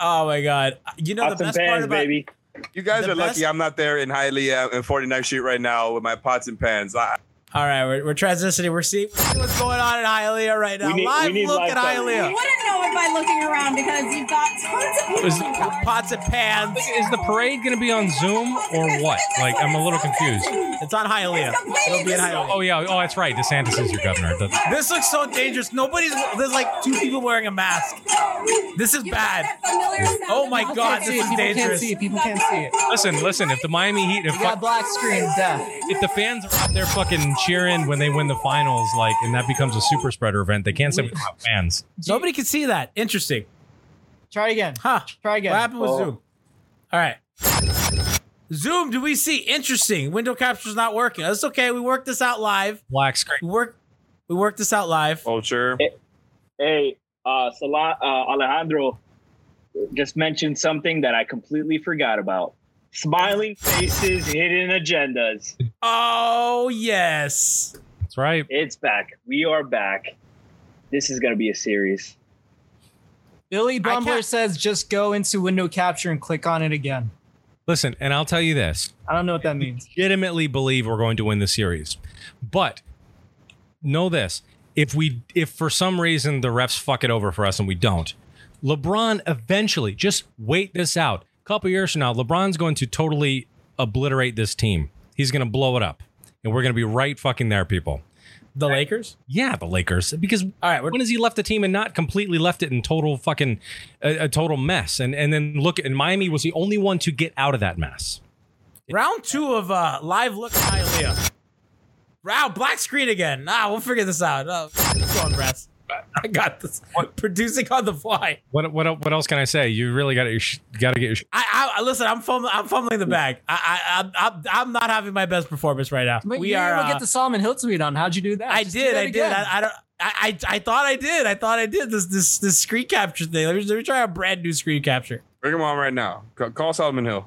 [SPEAKER 2] Oh my god! You know
[SPEAKER 8] Pots
[SPEAKER 2] the
[SPEAKER 8] and
[SPEAKER 2] best part
[SPEAKER 8] pans,
[SPEAKER 2] about
[SPEAKER 8] baby. You guys
[SPEAKER 2] The
[SPEAKER 8] are lucky I'm not there in Hialeah and 49th Street right now with my pots and pans. I,
[SPEAKER 2] All right, we're, we're transitioning. We're seeing, we're seeing what's going on in Hialeah right now.
[SPEAKER 8] We need- we
[SPEAKER 2] live
[SPEAKER 8] need
[SPEAKER 2] look
[SPEAKER 8] live
[SPEAKER 2] at
[SPEAKER 8] coverage.
[SPEAKER 2] Hialeah.
[SPEAKER 10] You wouldn't know it by looking around because you've got tons of people.
[SPEAKER 5] Is-
[SPEAKER 10] in cars.
[SPEAKER 2] Pots and pans.
[SPEAKER 5] Is the parade going to be on Zoom or what? Like, I'm a little confused.
[SPEAKER 2] It's on Hialeah. It'll be in Hialeah.
[SPEAKER 5] Oh yeah, oh that's right. DeSantis is your governor. That's-
[SPEAKER 2] This looks so dangerous. Nobody's. There's like two people wearing a mask. This is bad. Oh my god, this
[SPEAKER 3] is it.
[SPEAKER 2] is
[SPEAKER 3] People can't
[SPEAKER 2] dangerous.
[SPEAKER 3] see it. People can't see it.
[SPEAKER 5] Listen, listen. If the Miami Heat, if,
[SPEAKER 3] We got black screen death.
[SPEAKER 5] if the fans are out there fucking cheering when they win the finals, like, and that becomes a super spreader event, they can't say without fans.
[SPEAKER 2] Nobody can see that. Interesting.
[SPEAKER 3] Try again.
[SPEAKER 2] Huh?
[SPEAKER 3] Try again.
[SPEAKER 2] What happened with
[SPEAKER 3] Oh.
[SPEAKER 2] Zoom? All right. Zoom, do we see? Interesting. Window capture's not working. That's okay. We worked this out live.
[SPEAKER 5] Black screen.
[SPEAKER 2] We work. We worked this out live.
[SPEAKER 8] Culture.
[SPEAKER 6] Hey, uh, Salah, uh, Alejandro just mentioned something that I completely forgot about. Smiling faces, hidden agendas.
[SPEAKER 2] Oh yes,
[SPEAKER 5] that's right.
[SPEAKER 6] It's back. We are back. This is gonna be a series.
[SPEAKER 3] Billy Bumbler says just go into window capture and click on it again.
[SPEAKER 5] Listen, and I'll tell you this.
[SPEAKER 3] I don't know what that means.
[SPEAKER 5] I Legitimately believe we're going to win the series. But know this. If we if for some reason the refs fuck it over for us and we don't, LeBron eventually just wait this out. Couple years from now, LeBron's going to totally obliterate this team. He's going to blow it up. And we're going to be right fucking there, people.
[SPEAKER 2] The Lakers?
[SPEAKER 5] Yeah, the Lakers. Because
[SPEAKER 2] all right,
[SPEAKER 5] when has he left the team and not completely left it in total fucking a, a total mess? And and then look, and Miami was the only one to get out of that mess.
[SPEAKER 2] Round two of uh live look at Hialeah. Round black screen again. Nah, we'll figure this out. Uh, go on, Brass. [laughs] I got this. Producing on the fly.
[SPEAKER 5] What what what else can I say? You really got to got to get your. sh-
[SPEAKER 2] I, I listen. I'm fumbling. I'm fumbling the bag. I, I, I'm, I'm, I'm not having my best performance right now.
[SPEAKER 3] But
[SPEAKER 2] we
[SPEAKER 3] you
[SPEAKER 2] are.
[SPEAKER 3] didn't
[SPEAKER 2] uh,
[SPEAKER 3] get the Solomon Hill tweet on. How'd you do that?
[SPEAKER 2] I
[SPEAKER 3] Just
[SPEAKER 2] did.
[SPEAKER 3] that
[SPEAKER 2] I did. I, I don't. I, I I thought I did. I thought I did this this this screen capture thing. Let me, let me try a brand new screen capture.
[SPEAKER 8] Bring him on right now. Ca- Call Solomon Hill.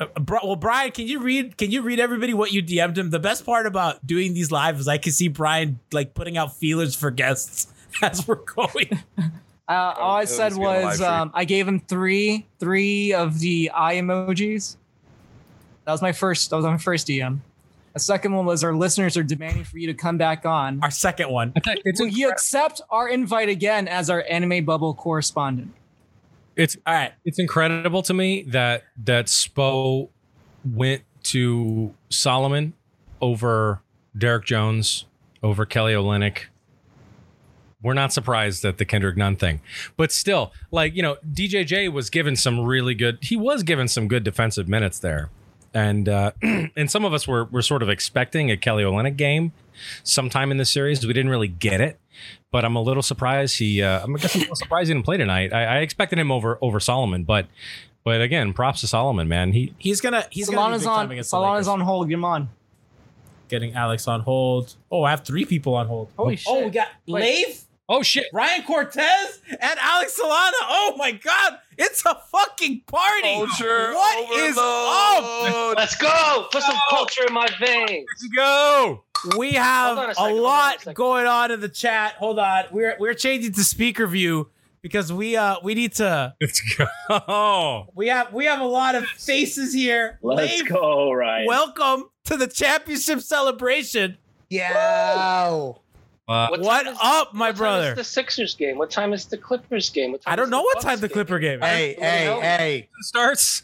[SPEAKER 2] Uh, well, Brian, can you read? Can you read everybody what you DM'd him? The best part about doing these live is I can see Brian like putting out feelers for guests [laughs] as we're going.
[SPEAKER 3] Uh, all I
[SPEAKER 2] it
[SPEAKER 3] said
[SPEAKER 2] was gonna live
[SPEAKER 3] was
[SPEAKER 2] stream.
[SPEAKER 3] um, I gave him three three of the eye emojis. That was my first. That was my first DM. The second one was our listeners are demanding for you to come back on.
[SPEAKER 2] Our second one.
[SPEAKER 3] Will you accept our invite again as our anime bubble correspondent?
[SPEAKER 5] It's
[SPEAKER 2] all right.
[SPEAKER 5] It's incredible to me that that Spo went to Solomon over Derrick Jones over Kelly Olynyk. We're not surprised at the Kendrick Nunn thing, but still, like you know, DJJ was given some really good. He was given some good defensive minutes there, and uh, [clears throat] and some of us were were sort of expecting a Kelly Olynyk game sometime in the series. We didn't really get it, but I'm a little surprised he. Uh, I'm I guess I'm a little surprised he didn't play tonight. I, I expected him over over Solomon, but but again, props to Solomon, man. He
[SPEAKER 2] He's gonna he's gonna be
[SPEAKER 3] Solana's
[SPEAKER 2] big time
[SPEAKER 3] on.
[SPEAKER 2] against the
[SPEAKER 3] Solana's on hold. Get him on.
[SPEAKER 2] Getting Alex on hold. Oh, I have three people on hold.
[SPEAKER 3] Holy
[SPEAKER 2] Oh,
[SPEAKER 3] shit.
[SPEAKER 2] we got
[SPEAKER 3] Wait.
[SPEAKER 2] Leif.
[SPEAKER 5] Oh shit.
[SPEAKER 2] Ryan Cortes and Alex Solana. Oh my god, it's a fucking party.
[SPEAKER 8] Culture
[SPEAKER 2] What is up?
[SPEAKER 11] Let's go. Put some culture in my veins.
[SPEAKER 5] Let's go.
[SPEAKER 2] We have
[SPEAKER 11] Hold on a
[SPEAKER 2] a,
[SPEAKER 11] second, on a
[SPEAKER 2] lot going on in the chat. Hold on. We're we're changing to speaker view because we uh we need to
[SPEAKER 5] Let's go. [laughs]
[SPEAKER 2] we have we have a lot of faces here.
[SPEAKER 6] Let's
[SPEAKER 2] Leif,
[SPEAKER 6] go, Ryan.
[SPEAKER 2] Welcome to the championship celebration.
[SPEAKER 3] Yeah.
[SPEAKER 5] Uh,
[SPEAKER 11] What
[SPEAKER 2] What
[SPEAKER 11] time is-
[SPEAKER 2] up, my
[SPEAKER 11] What time
[SPEAKER 2] brother?
[SPEAKER 11] is the Sixers game? What time is the Clippers game? What time
[SPEAKER 2] I don't know what time the? Clipper game.
[SPEAKER 12] Hey, hey,
[SPEAKER 11] hell?
[SPEAKER 12] hey.
[SPEAKER 5] starts.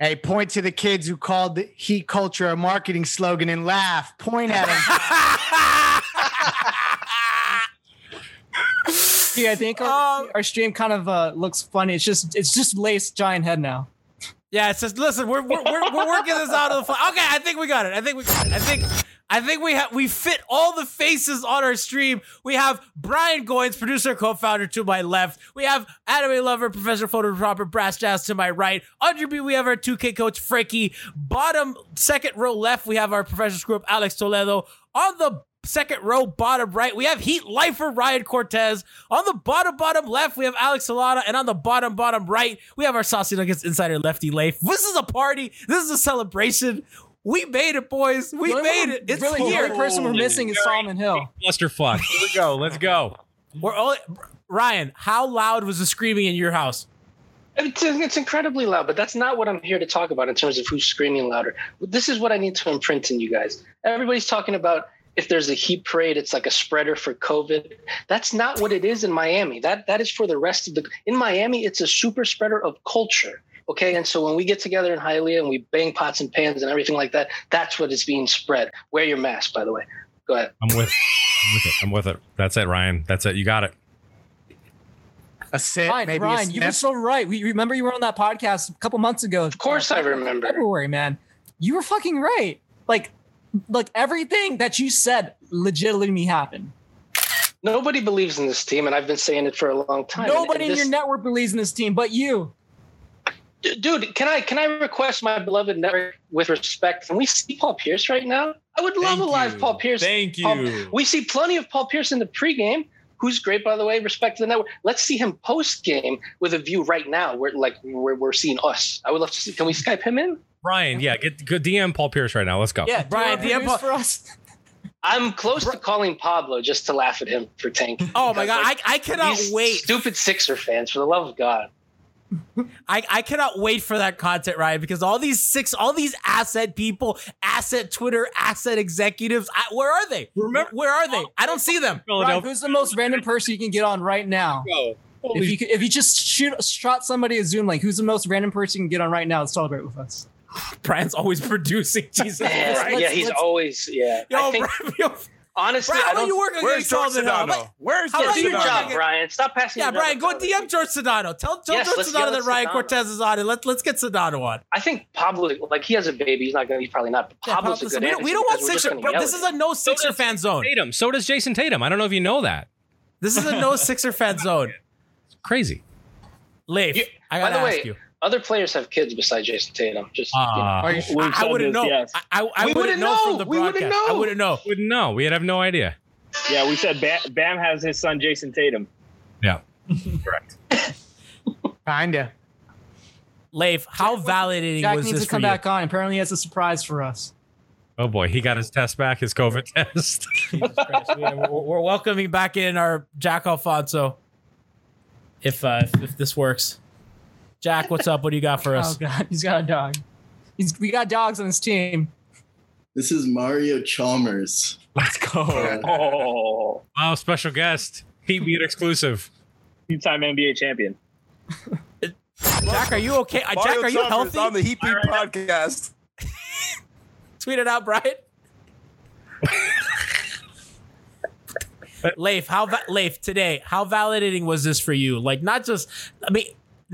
[SPEAKER 12] Hey, point to the kids who called the heat culture a marketing slogan and laugh. Point at them.
[SPEAKER 3] Yeah, I think our, our stream kind of uh, looks funny. It's just it's just lace giant head now.
[SPEAKER 2] Yeah, it's just listen. We're we're, we're, we're working this out of the. Fly. Okay, I think we got it. I think we. I think. I think we have we fit all the faces on our stream. We have Brian Goins, producer, co-founder, to my left. We have anime lover, professor, photographer, brass jazz to my right. Under me, we have our 2K coach, Franky. Bottom second row left, we have our professional screw up, Alex Toledo. On the second row, bottom right, we have Heat Lifer Ryan Cortes. On the bottom, bottom left, we have Alex Solana. And on the bottom, bottom right, we have our Saucy Nuggets insider Lefty Leif. This is a party. This is a celebration. We made it, boys. We
[SPEAKER 3] The
[SPEAKER 2] made it. It's
[SPEAKER 3] really, the only person we're missing is Solomon Hill.
[SPEAKER 5] Clusterfuck. Here we go. Let's go.
[SPEAKER 2] We're all, Ryan, how loud was the screaming in your house?
[SPEAKER 11] It's, it's incredibly loud, but that's not what I'm here to talk about in terms of who's screaming louder. This is what I need to imprint in you guys. Everybody's talking about if there's a heat parade, it's like a spreader for COVID. That's not what it is in Miami. That that is for the rest of the. In Miami, it's a super spreader of culture. Okay, and so when we get together in Hialeah and we bang pots and pans and everything like that, that's what is being spread. Wear your mask, by the way. Go ahead.
[SPEAKER 5] I'm with, I'm with it. I'm with it. That's it, Ryan. That's it. You got it.
[SPEAKER 12] A sit,
[SPEAKER 3] Ryan,
[SPEAKER 12] maybe a
[SPEAKER 3] Ryan, you were
[SPEAKER 12] sniff.
[SPEAKER 3] so right. We remember you were on that podcast a couple months ago. Of
[SPEAKER 11] course I remember.
[SPEAKER 3] February, man. You were fucking right. Like, like everything that you said legitimately happened.
[SPEAKER 11] Nobody believes in this team, and I've been saying it for a long time.
[SPEAKER 3] Nobody
[SPEAKER 11] and
[SPEAKER 3] in
[SPEAKER 11] this-
[SPEAKER 3] your network believes in this team, but you.
[SPEAKER 11] Dude can i can i request my beloved network with respect can we see paul pierce right now i would love a live paul pierce
[SPEAKER 13] Thank
[SPEAKER 11] Paul-
[SPEAKER 13] you.
[SPEAKER 11] we see plenty of paul pierce in the pregame who's great by the way respect to the network let's see him post game with a view right now where like where we're seeing us i would love to see can we skype him in
[SPEAKER 5] Ryan, yeah, get, get DM Paul Pierce right now. Let's go.
[SPEAKER 2] Yeah, Brian, DM Paul-
[SPEAKER 3] for us.
[SPEAKER 11] i'm close to calling pablo just to laugh at him for tanking [laughs]
[SPEAKER 2] Oh my god, I, I cannot
[SPEAKER 11] These
[SPEAKER 2] wait.
[SPEAKER 11] stupid sixer fans for the love of god
[SPEAKER 2] I, I cannot wait for that content, Ryan, because all these six, all these asset people, asset Twitter, asset executives, I, where are they? Remember, where are they? I don't see them.
[SPEAKER 3] Ryan, who's the most random person you can get on right now? If you could, if you just shoot shot somebody a Zoom link, who's the most random person you can get on right now to celebrate with us? [laughs]
[SPEAKER 2] Brian's always producing. [laughs] Jesus
[SPEAKER 11] Man,
[SPEAKER 2] Christ.
[SPEAKER 11] yeah he's always yeah
[SPEAKER 2] Yo,
[SPEAKER 11] I think,
[SPEAKER 2] Brian, [laughs] yo,
[SPEAKER 11] honestly
[SPEAKER 2] Brian,
[SPEAKER 11] I
[SPEAKER 2] how
[SPEAKER 11] don't
[SPEAKER 2] are you working
[SPEAKER 11] Where's
[SPEAKER 2] against
[SPEAKER 11] George
[SPEAKER 2] Solomon Hill?
[SPEAKER 11] Sedano?
[SPEAKER 2] How-
[SPEAKER 11] Where's
[SPEAKER 2] how
[SPEAKER 11] George
[SPEAKER 2] about you
[SPEAKER 11] Sedano? job, Brian. Stop passing
[SPEAKER 2] Yeah, Brian, go DM George Sedano. Tell, tell
[SPEAKER 11] Yes,
[SPEAKER 2] George
[SPEAKER 11] let's
[SPEAKER 2] Sedano that Ryan
[SPEAKER 11] Sedano.
[SPEAKER 2] Cortes is on, and let, let's get Sedano on.
[SPEAKER 11] I think Pablo, like he has a baby. He's not gonna. He's probably not. But
[SPEAKER 2] Yeah,
[SPEAKER 11] Pablo's
[SPEAKER 2] Pablo-
[SPEAKER 11] a good
[SPEAKER 2] we don't, we don't want
[SPEAKER 11] because we're just
[SPEAKER 2] Sixer. Bro, this is a no Sixer fan zone.
[SPEAKER 5] Tatum. So does Jayson Tatum. I don't know if you know that.
[SPEAKER 2] This is a no Sixer fan zone.
[SPEAKER 5] Crazy.
[SPEAKER 2] Leif, I gotta
[SPEAKER 11] the way,
[SPEAKER 2] ask you.
[SPEAKER 11] Other players have kids besides Jayson Tatum. Just
[SPEAKER 5] Ah.
[SPEAKER 11] you know.
[SPEAKER 2] I, I wouldn't know. I, I, I
[SPEAKER 11] We
[SPEAKER 2] wouldn't
[SPEAKER 11] wouldn't
[SPEAKER 2] know, from the
[SPEAKER 11] We wouldn't
[SPEAKER 2] broadcast. I wouldn't know.
[SPEAKER 5] Wouldn't know. We'd have no idea.
[SPEAKER 6] Yeah, we said Bam, Bam has his son Jayson Tatum.
[SPEAKER 5] Yeah. Correct. [laughs]
[SPEAKER 12] Kinda.
[SPEAKER 2] Leif, how validating
[SPEAKER 3] Jack
[SPEAKER 2] was
[SPEAKER 3] needs
[SPEAKER 2] this
[SPEAKER 3] to
[SPEAKER 2] for
[SPEAKER 3] come
[SPEAKER 2] you?
[SPEAKER 3] back on. Apparently, he has a surprise for us.
[SPEAKER 5] Oh boy, he got his test back, his COVID [laughs] test.
[SPEAKER 2] Yeah, we're, we're welcoming back in our Jack Alfonso. If uh, if, if this works, Jack, what's up? What do you got for us?
[SPEAKER 3] Oh god, he's got a dog. He's, we got dogs on this team.
[SPEAKER 9] This is Mario Chalmers.
[SPEAKER 5] Let's go.
[SPEAKER 6] Oh,
[SPEAKER 5] Wow, special guest. Heat beat exclusive.
[SPEAKER 6] two-time NBA champion. [laughs]
[SPEAKER 2] Jack, are you okay? Uh, Jack, are you
[SPEAKER 8] Chalmers
[SPEAKER 2] healthy?
[SPEAKER 8] on the Heat Beat podcast. [laughs]
[SPEAKER 2] Tweet it out, Brian. [laughs] Leif, how va- Leif today? How validating was this for you? Like, not just, I mean,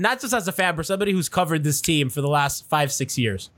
[SPEAKER 2] not just as a fan, but somebody who's covered this team for the last five, six years.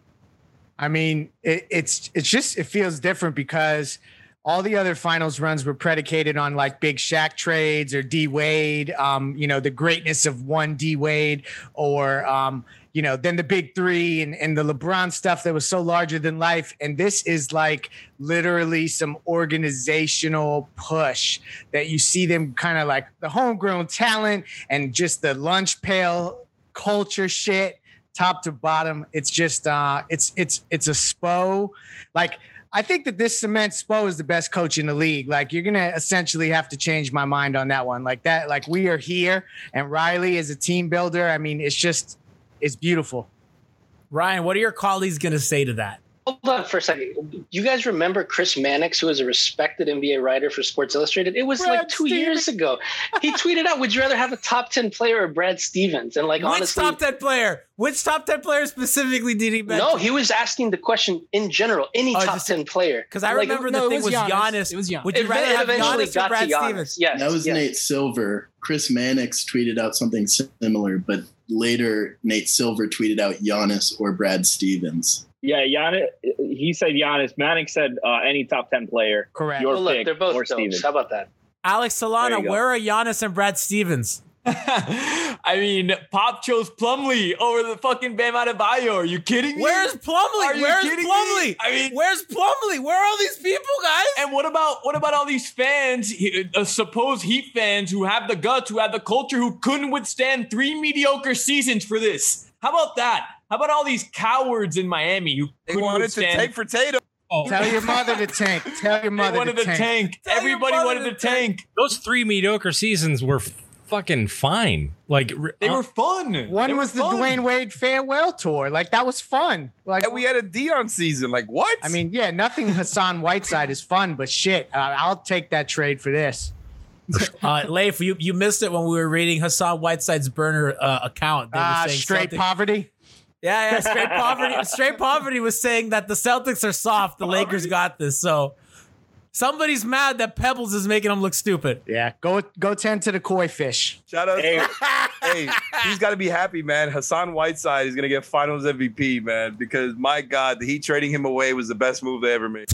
[SPEAKER 12] I mean, it, it's it's just it feels different because all the other finals runs were predicated on like big Shaq trades or D Wade, um, you know, the greatness of one D Wade, or um, you know, then the big three and, and the LeBron stuff that was so larger than life. And this is like literally some organizational push that you see them kind of like the homegrown talent and just the lunch pail culture shit top to bottom. It's just uh it's it's it's a spo. Like I think that this cement Spo is the best coach in the league. Like you're gonna essentially have to change my mind on that one. Like that, like we are here and Riley is a team builder. I mean, it's just it's beautiful.
[SPEAKER 2] Ryan, what are your colleagues going to say to that?
[SPEAKER 11] Hold on for a second. You guys remember Chris Mannix, who was a respected NBA writer for Sports Illustrated? It was
[SPEAKER 3] Brad
[SPEAKER 11] like two years ago. He [laughs] tweeted out, "Would you rather have a top ten player or Brad Stevens?" And like
[SPEAKER 2] Which
[SPEAKER 11] honestly,
[SPEAKER 2] top ten player? Which top ten player specifically did he mention?
[SPEAKER 11] no, he was asking the question in general. Any
[SPEAKER 2] Oh,
[SPEAKER 11] top
[SPEAKER 2] just-
[SPEAKER 11] ten player?
[SPEAKER 2] Because I
[SPEAKER 11] Like,
[SPEAKER 2] remember
[SPEAKER 3] no,
[SPEAKER 2] the
[SPEAKER 3] it
[SPEAKER 2] thing was
[SPEAKER 3] was
[SPEAKER 2] Giannis.
[SPEAKER 3] Giannis. It was Giannis.
[SPEAKER 2] Would you
[SPEAKER 11] It
[SPEAKER 2] rather have
[SPEAKER 11] eventually
[SPEAKER 2] Giannis or
[SPEAKER 11] got to
[SPEAKER 2] Brad
[SPEAKER 11] Giannis.
[SPEAKER 2] Stevens?
[SPEAKER 11] Yes,
[SPEAKER 9] That was
[SPEAKER 11] yes.
[SPEAKER 9] Nate Silver. Chris Mannix tweeted out something similar, but later Nate Silver tweeted out Giannis or Brad Stevens.
[SPEAKER 6] Yeah, Giannis. He said Giannis. Mannix said uh, any top ten player.
[SPEAKER 3] Correct.
[SPEAKER 6] Your
[SPEAKER 11] Well, look,
[SPEAKER 6] pick
[SPEAKER 11] they're both
[SPEAKER 6] or. Stevens.
[SPEAKER 11] How about that?
[SPEAKER 2] Alex Solana, where are Giannis and Brad Stevens? [laughs]
[SPEAKER 14] I mean, Pop chose Plumlee over the fucking Bam Adebayo. Are you kidding me?
[SPEAKER 2] Where's Plumlee?
[SPEAKER 14] Are you
[SPEAKER 2] Where's
[SPEAKER 14] kidding me?
[SPEAKER 2] Plumlee?
[SPEAKER 14] I mean,
[SPEAKER 2] Where's Plumlee? Where are all these people, guys?
[SPEAKER 14] And what about what about all these fans, he- uh, supposed Heat fans who have the guts, who have the culture, who couldn't withstand three mediocre seasons for this? How about that? How about all these cowards in Miami who
[SPEAKER 8] They
[SPEAKER 14] couldn't
[SPEAKER 8] wanted to
[SPEAKER 14] take
[SPEAKER 8] tank for Tatum.
[SPEAKER 12] Tell your mother to tank. Tell your
[SPEAKER 14] they
[SPEAKER 12] mother
[SPEAKER 14] wanted
[SPEAKER 12] to
[SPEAKER 14] to
[SPEAKER 12] tank.
[SPEAKER 14] tank. Everybody wanted
[SPEAKER 2] to
[SPEAKER 14] to tank.
[SPEAKER 5] Those three mediocre seasons were f- fucking fine. Like
[SPEAKER 14] They
[SPEAKER 5] uh,
[SPEAKER 14] were fun.
[SPEAKER 12] One
[SPEAKER 14] They were
[SPEAKER 12] was the
[SPEAKER 14] fun.
[SPEAKER 12] Dwyane Wade farewell tour. Like that was fun. Like
[SPEAKER 8] And we had a Dion season. Like what?
[SPEAKER 12] I mean, yeah, nothing Hassan Whiteside is fun, but shit, uh, I'll take that trade for this.
[SPEAKER 2] Uh, Leif, you, you missed it when we were reading Hassan Whiteside's burner uh, account. They were
[SPEAKER 12] Ah,
[SPEAKER 2] saying
[SPEAKER 12] straight
[SPEAKER 2] something-
[SPEAKER 12] poverty.
[SPEAKER 2] Yeah, yeah, straight poverty. [laughs] Straight poverty was saying that the Celtics are soft. The Lakers got this. So somebody's mad that Pebbles is making them look stupid.
[SPEAKER 12] Yeah, go go tend to the koi fish.
[SPEAKER 8] Shout out. Hey, [laughs] hey, he's got to be happy, man. Hassan Whiteside is gonna get Finals MVP, man, because my God, the Heat trading him away was the best move they ever made.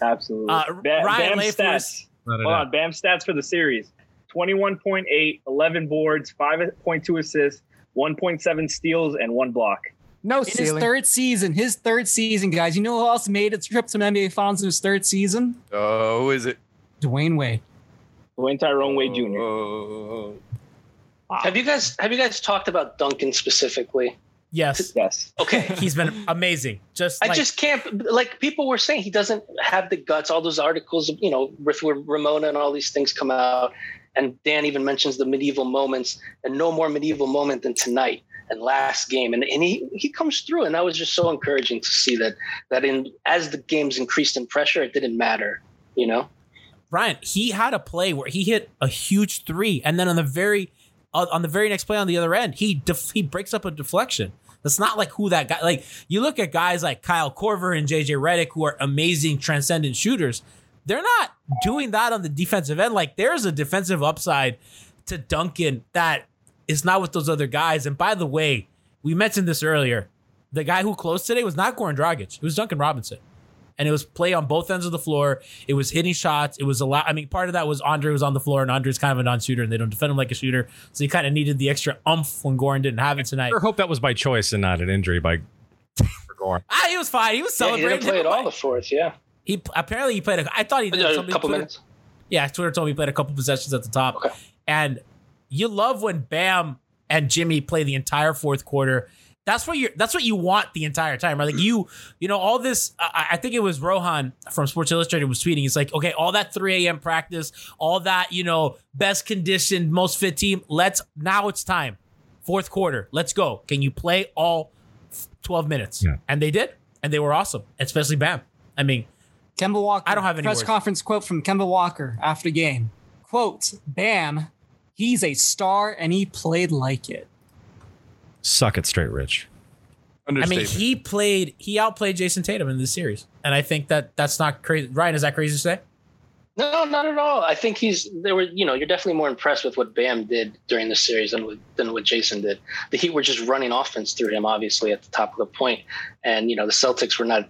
[SPEAKER 6] Absolutely.
[SPEAKER 2] Uh,
[SPEAKER 6] Ba-
[SPEAKER 2] Ryan
[SPEAKER 6] Bam
[SPEAKER 2] Leif
[SPEAKER 6] stats.
[SPEAKER 2] was-
[SPEAKER 5] Let it
[SPEAKER 6] Hold on. Bam stats for the series: 21.8, 11 boards, 5.2 assists, 1.7 steals, and one block.
[SPEAKER 12] No
[SPEAKER 3] In his third season, his third season, guys. You know who else made a trip to the NBA Finals in his third season?
[SPEAKER 8] Oh, who is it?
[SPEAKER 3] Dwyane Wade.
[SPEAKER 6] Dwyane Tyrone Wade Jr.
[SPEAKER 8] Oh,
[SPEAKER 11] Have you guys have you guys talked about Duncan specifically?
[SPEAKER 2] Yes.
[SPEAKER 6] Yes.
[SPEAKER 2] Okay. [laughs] He's been amazing. Just
[SPEAKER 11] I
[SPEAKER 2] like,
[SPEAKER 11] just can't like people were saying he doesn't have the guts. All those articles, you know, with Ramona and all these things come out, and Dan even mentions the medieval moments, and no more medieval moment than tonight and last game, and and he he comes through, and that was just so encouraging to see that that in as the games increased in pressure, it didn't matter, you know.
[SPEAKER 2] Ryan, he had a play where he hit a huge three, and then on the very uh, on the very next play on the other end, he def- he breaks up a deflection. That's not like who that guy. Like you look at guys like Kyle Korver and JJ Redick, who are amazing transcendent shooters. They're not doing that on the defensive end. Like there's a defensive upside to Duncan that is not with those other guys. And by the way, we mentioned this earlier. The guy who closed today was not Goran Dragic. It was Duncan Robinson and it was play on both ends of the floor. It was hitting shots. It was a lot. I mean, part of that was Andre was on the floor, and Andre's kind of a non-shooter, and they don't defend him like a shooter, so he kind of needed the extra umph when Goran didn't have it tonight.
[SPEAKER 5] I hope that was by choice and not an injury by for Goran. [laughs]
[SPEAKER 2] Ah, he was fine. He was
[SPEAKER 11] Yeah, he
[SPEAKER 2] celebrating.
[SPEAKER 11] didn't play at all the fourth. Yeah,
[SPEAKER 2] He apparently he played. A, I thought he did
[SPEAKER 11] a couple
[SPEAKER 2] Twitter-
[SPEAKER 11] minutes.
[SPEAKER 2] Yeah, Twitter told me he played a couple possessions at the top. And you love when Bam and Jimmy play the entire fourth quarter. That's what you that's what you want the entire time, right? Like you, you know, all this. I, I think it was Rohan from Sports Illustrated was tweeting. It's like, okay, all that 3 a.m. practice, all that, you know, best conditioned, most fit team. Let's now it's time. Fourth quarter. Let's go. Can you play all 12 minutes?
[SPEAKER 5] Yeah.
[SPEAKER 2] And they did. And they were awesome, especially Bam. I mean,
[SPEAKER 3] Kemba Walker.
[SPEAKER 2] I don't have any
[SPEAKER 3] press
[SPEAKER 2] words.
[SPEAKER 3] conference quote from Kemba Walker after the game. Quote: Bam, he's a star and he played like it.
[SPEAKER 5] Suck it straight, Rich.
[SPEAKER 2] I mean, he played, he outplayed Jayson Tatum in this series, and I think that that's not crazy. Ryan, is that crazy to say?
[SPEAKER 11] No, not at all. I think he's there were you know you're definitely more impressed with what Bam did during the series than with, than what Jayson did. The Heat were just running offense through him, obviously at the top of the point, and you know the Celtics were not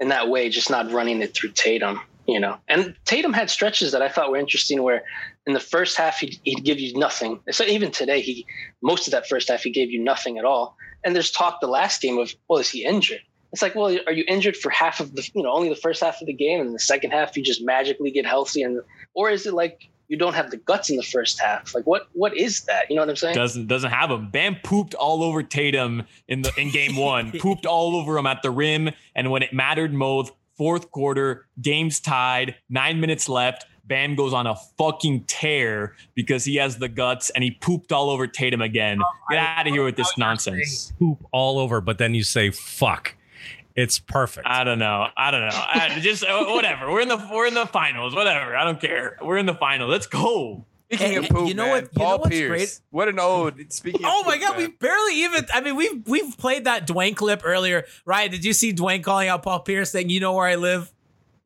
[SPEAKER 11] in that way, just not running it through Tatum. You know, and Tatum had stretches that I thought were interesting where in the first half he'd, he'd give you nothing. So even today, he most of that first half he gave you nothing at all. And there's talk the last game of well, is he injured? It's like, well, are you injured for half of the, you know, only the first half of the game, and the second half you just magically get healthy, and or is it like you don't have the guts in the first half? Like, what what is that? You know what I'm saying?
[SPEAKER 14] Doesn't doesn't have him. Bam pooped all over Tatum in the in game one. [laughs] pooped all over him at the rim, and when it mattered most, fourth quarter, game's tied, nine minutes left. Bam goes on a fucking tear because he has the guts and he pooped all over Tatum again. Get out of here with this nonsense.
[SPEAKER 5] Poop all over, but then you say fuck. It's perfect.
[SPEAKER 14] I don't know. I don't know. I, [laughs] just uh, whatever. We're in the we're in the finals. Whatever. I don't care. We're in the final. Let's go.
[SPEAKER 8] Speaking
[SPEAKER 2] Hey,
[SPEAKER 8] of poop,
[SPEAKER 2] you know
[SPEAKER 8] man,
[SPEAKER 2] what- you know
[SPEAKER 8] Paul
[SPEAKER 2] what's
[SPEAKER 8] Pierce.
[SPEAKER 2] great?
[SPEAKER 8] What an ode. Speaking.
[SPEAKER 2] Oh my
[SPEAKER 8] poop,
[SPEAKER 2] god,
[SPEAKER 8] man.
[SPEAKER 2] we barely even I mean we've we've played that Dwyane clip earlier. Ryan, did you see Dwyane calling out Paul Pierce saying, You know where I live?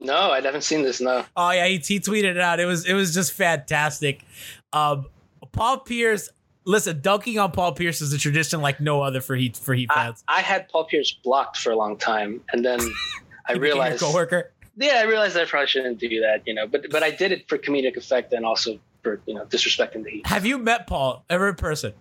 [SPEAKER 11] No, I haven't seen this. No.
[SPEAKER 2] Oh yeah, he, he tweeted it out. It was it was just fantastic. Um Paul Pierce listen, dunking on Paul Pierce is a tradition like no other for Heat for Heat
[SPEAKER 11] I,
[SPEAKER 2] fans.
[SPEAKER 11] I had Paul Pierce blocked for a long time, and then [laughs] I
[SPEAKER 2] He became your
[SPEAKER 11] realized.
[SPEAKER 2] coworker.
[SPEAKER 11] Yeah, I realized I probably shouldn't do that, you know. But but I did it for comedic effect and also for you know disrespecting the Heat.
[SPEAKER 2] Have you met Paul ever in person?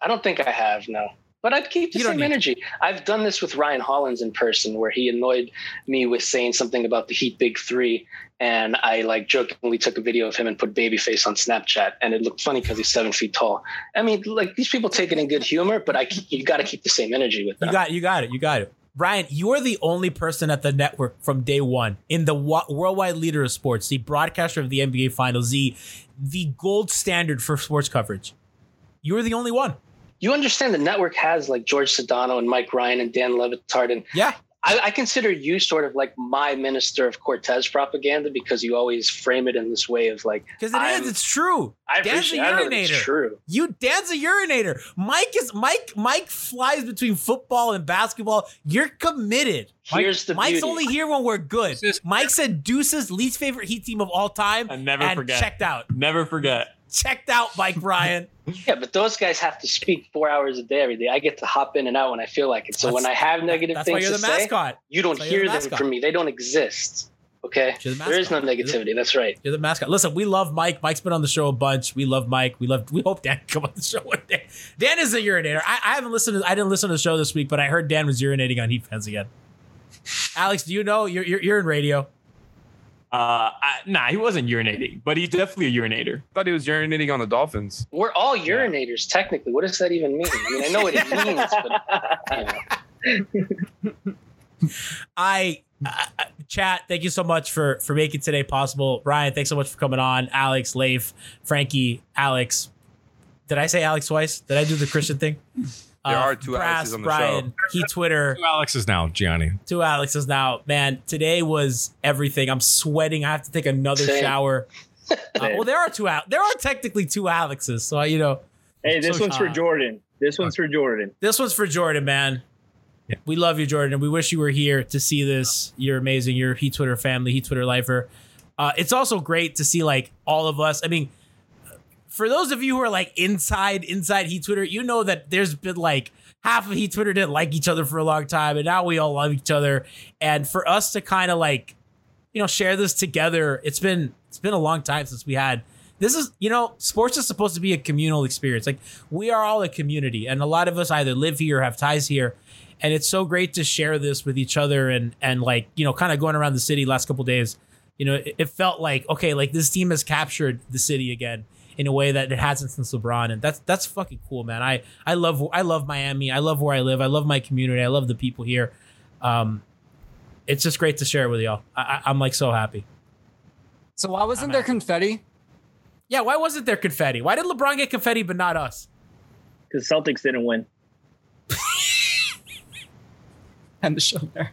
[SPEAKER 11] I don't think I have, no. But I'd keep the
[SPEAKER 2] You
[SPEAKER 11] same
[SPEAKER 2] need to.
[SPEAKER 11] energy. I've done this with Ryan Hollins in person, where he annoyed me with saying something about the Heat Big Three, and I like jokingly took a video of him and put babyface on Snapchat, and it looked funny because he's seven feet tall. I mean, like these people take it in good humor, but I keep, you got to keep the same energy with them.
[SPEAKER 2] You got you got it. You got it. Ryan, you are the only person at the network from day one in the worldwide leader of sports, the broadcaster of the NBA Finals, the the gold standard for sports coverage. You are the only one.
[SPEAKER 11] You understand the network has like George Sedano and Mike Ryan and Dan Le Batard and
[SPEAKER 2] yeah.
[SPEAKER 11] I, I consider you sort of like my minister of Cortes propaganda because you always frame it in this way of like
[SPEAKER 2] Because it is, it's true.
[SPEAKER 11] I
[SPEAKER 2] Dan's a
[SPEAKER 11] appreciate- I it's
[SPEAKER 2] urinator.
[SPEAKER 11] true.
[SPEAKER 2] You Dan's a urinator. Mike is Mike. Mike flies between football and basketball. You're committed.
[SPEAKER 11] Here's the
[SPEAKER 2] Mike's
[SPEAKER 11] beauty.
[SPEAKER 2] only here when we're good. Mike said Deuce's least favorite Heat team of all time.
[SPEAKER 14] I never
[SPEAKER 2] and
[SPEAKER 14] forget.
[SPEAKER 2] Checked out.
[SPEAKER 14] Never forget.
[SPEAKER 2] Checked out, Mike Ryan. [laughs]
[SPEAKER 11] Yeah, but those guys have to speak four hours a day every day. I get to hop in and out when I feel like it. So when I have negative
[SPEAKER 2] that's why
[SPEAKER 11] things
[SPEAKER 2] you're
[SPEAKER 11] to
[SPEAKER 2] the
[SPEAKER 11] say,
[SPEAKER 2] mascot.
[SPEAKER 11] you don't
[SPEAKER 2] That's
[SPEAKER 11] hear
[SPEAKER 2] the
[SPEAKER 11] them from me. They don't exist. Okay,
[SPEAKER 2] the
[SPEAKER 11] there is no
[SPEAKER 2] mascot. You're the-
[SPEAKER 11] negativity. That's right.
[SPEAKER 2] You're the mascot. Listen, we love Mike. Mike's been on the show a bunch. We love Mike. We love. We hope Dan can [laughs] come on the show one day. Dan is a urinator. I, I haven't listened. To, I didn't listen to the show this week, but I heard Dan was urinating on Heat fans again. Alex, do you know you're you're, you're in radio?
[SPEAKER 14] Uh, I, nah, he wasn't urinating, but he's definitely a urinator.
[SPEAKER 8] thought he was urinating on the Dolphins.
[SPEAKER 11] We're all urinators, technically. What does that even mean? I mean, I know what it [laughs] means, but you. [laughs]
[SPEAKER 2] I, uh, uh, chat. Thank you so much for for making today possible. Ryan, thanks so much for coming on. Alex, Leif, Franky, Alex. Did I say Alex twice? Did I do the Christian thing? Uh,
[SPEAKER 8] There are two
[SPEAKER 2] Brass,
[SPEAKER 8] Alexes on the
[SPEAKER 2] Brian, He Twitter.
[SPEAKER 5] Two Alexes now, Gianni.
[SPEAKER 2] Two Alexes now. Man, today was everything. I'm sweating. I have to take another
[SPEAKER 6] Same.
[SPEAKER 2] shower. [laughs] Uh, well, there are two. Al- There are technically two Alexes. So you know.
[SPEAKER 6] Hey, this
[SPEAKER 2] So-
[SPEAKER 6] one's for
[SPEAKER 2] uh,
[SPEAKER 6] Jordan. This one's for Jordan.
[SPEAKER 2] This one's for Jordan, man. We love you, Jordan, we wish you were here to see this. You're amazing. You're a Heat Twitter family, Heat Twitter lifer. Uh, it's also great to see like all of us. I mean, for those of you who are like inside inside Heat Twitter, you know that there's been like half of Heat Twitter didn't like each other for a long time, and now we all love each other. And for us to kind of like, you know, share this together, it's been it's been a long time since we had. This is, you know, sports is supposed to be a communal experience. Like we are all a community, and a lot of us either live here or have ties here. And it's so great to share this with each other and and like you know, kind of going around the city last couple days. You know, it, it felt like okay, like this team has captured the city again in a way that it hasn't since LeBron, and that's that's fucking cool, man. I I love I love Miami. I love where I live. I love my community. I love the people here. Um, it's just great to share it with y'all. I, I, I'm like so happy.
[SPEAKER 3] So why wasn't there confetti?
[SPEAKER 2] Yeah, why wasn't there confetti? Why did LeBron get confetti but not us?
[SPEAKER 6] Because Celtics didn't win. [laughs]
[SPEAKER 3] End the show there.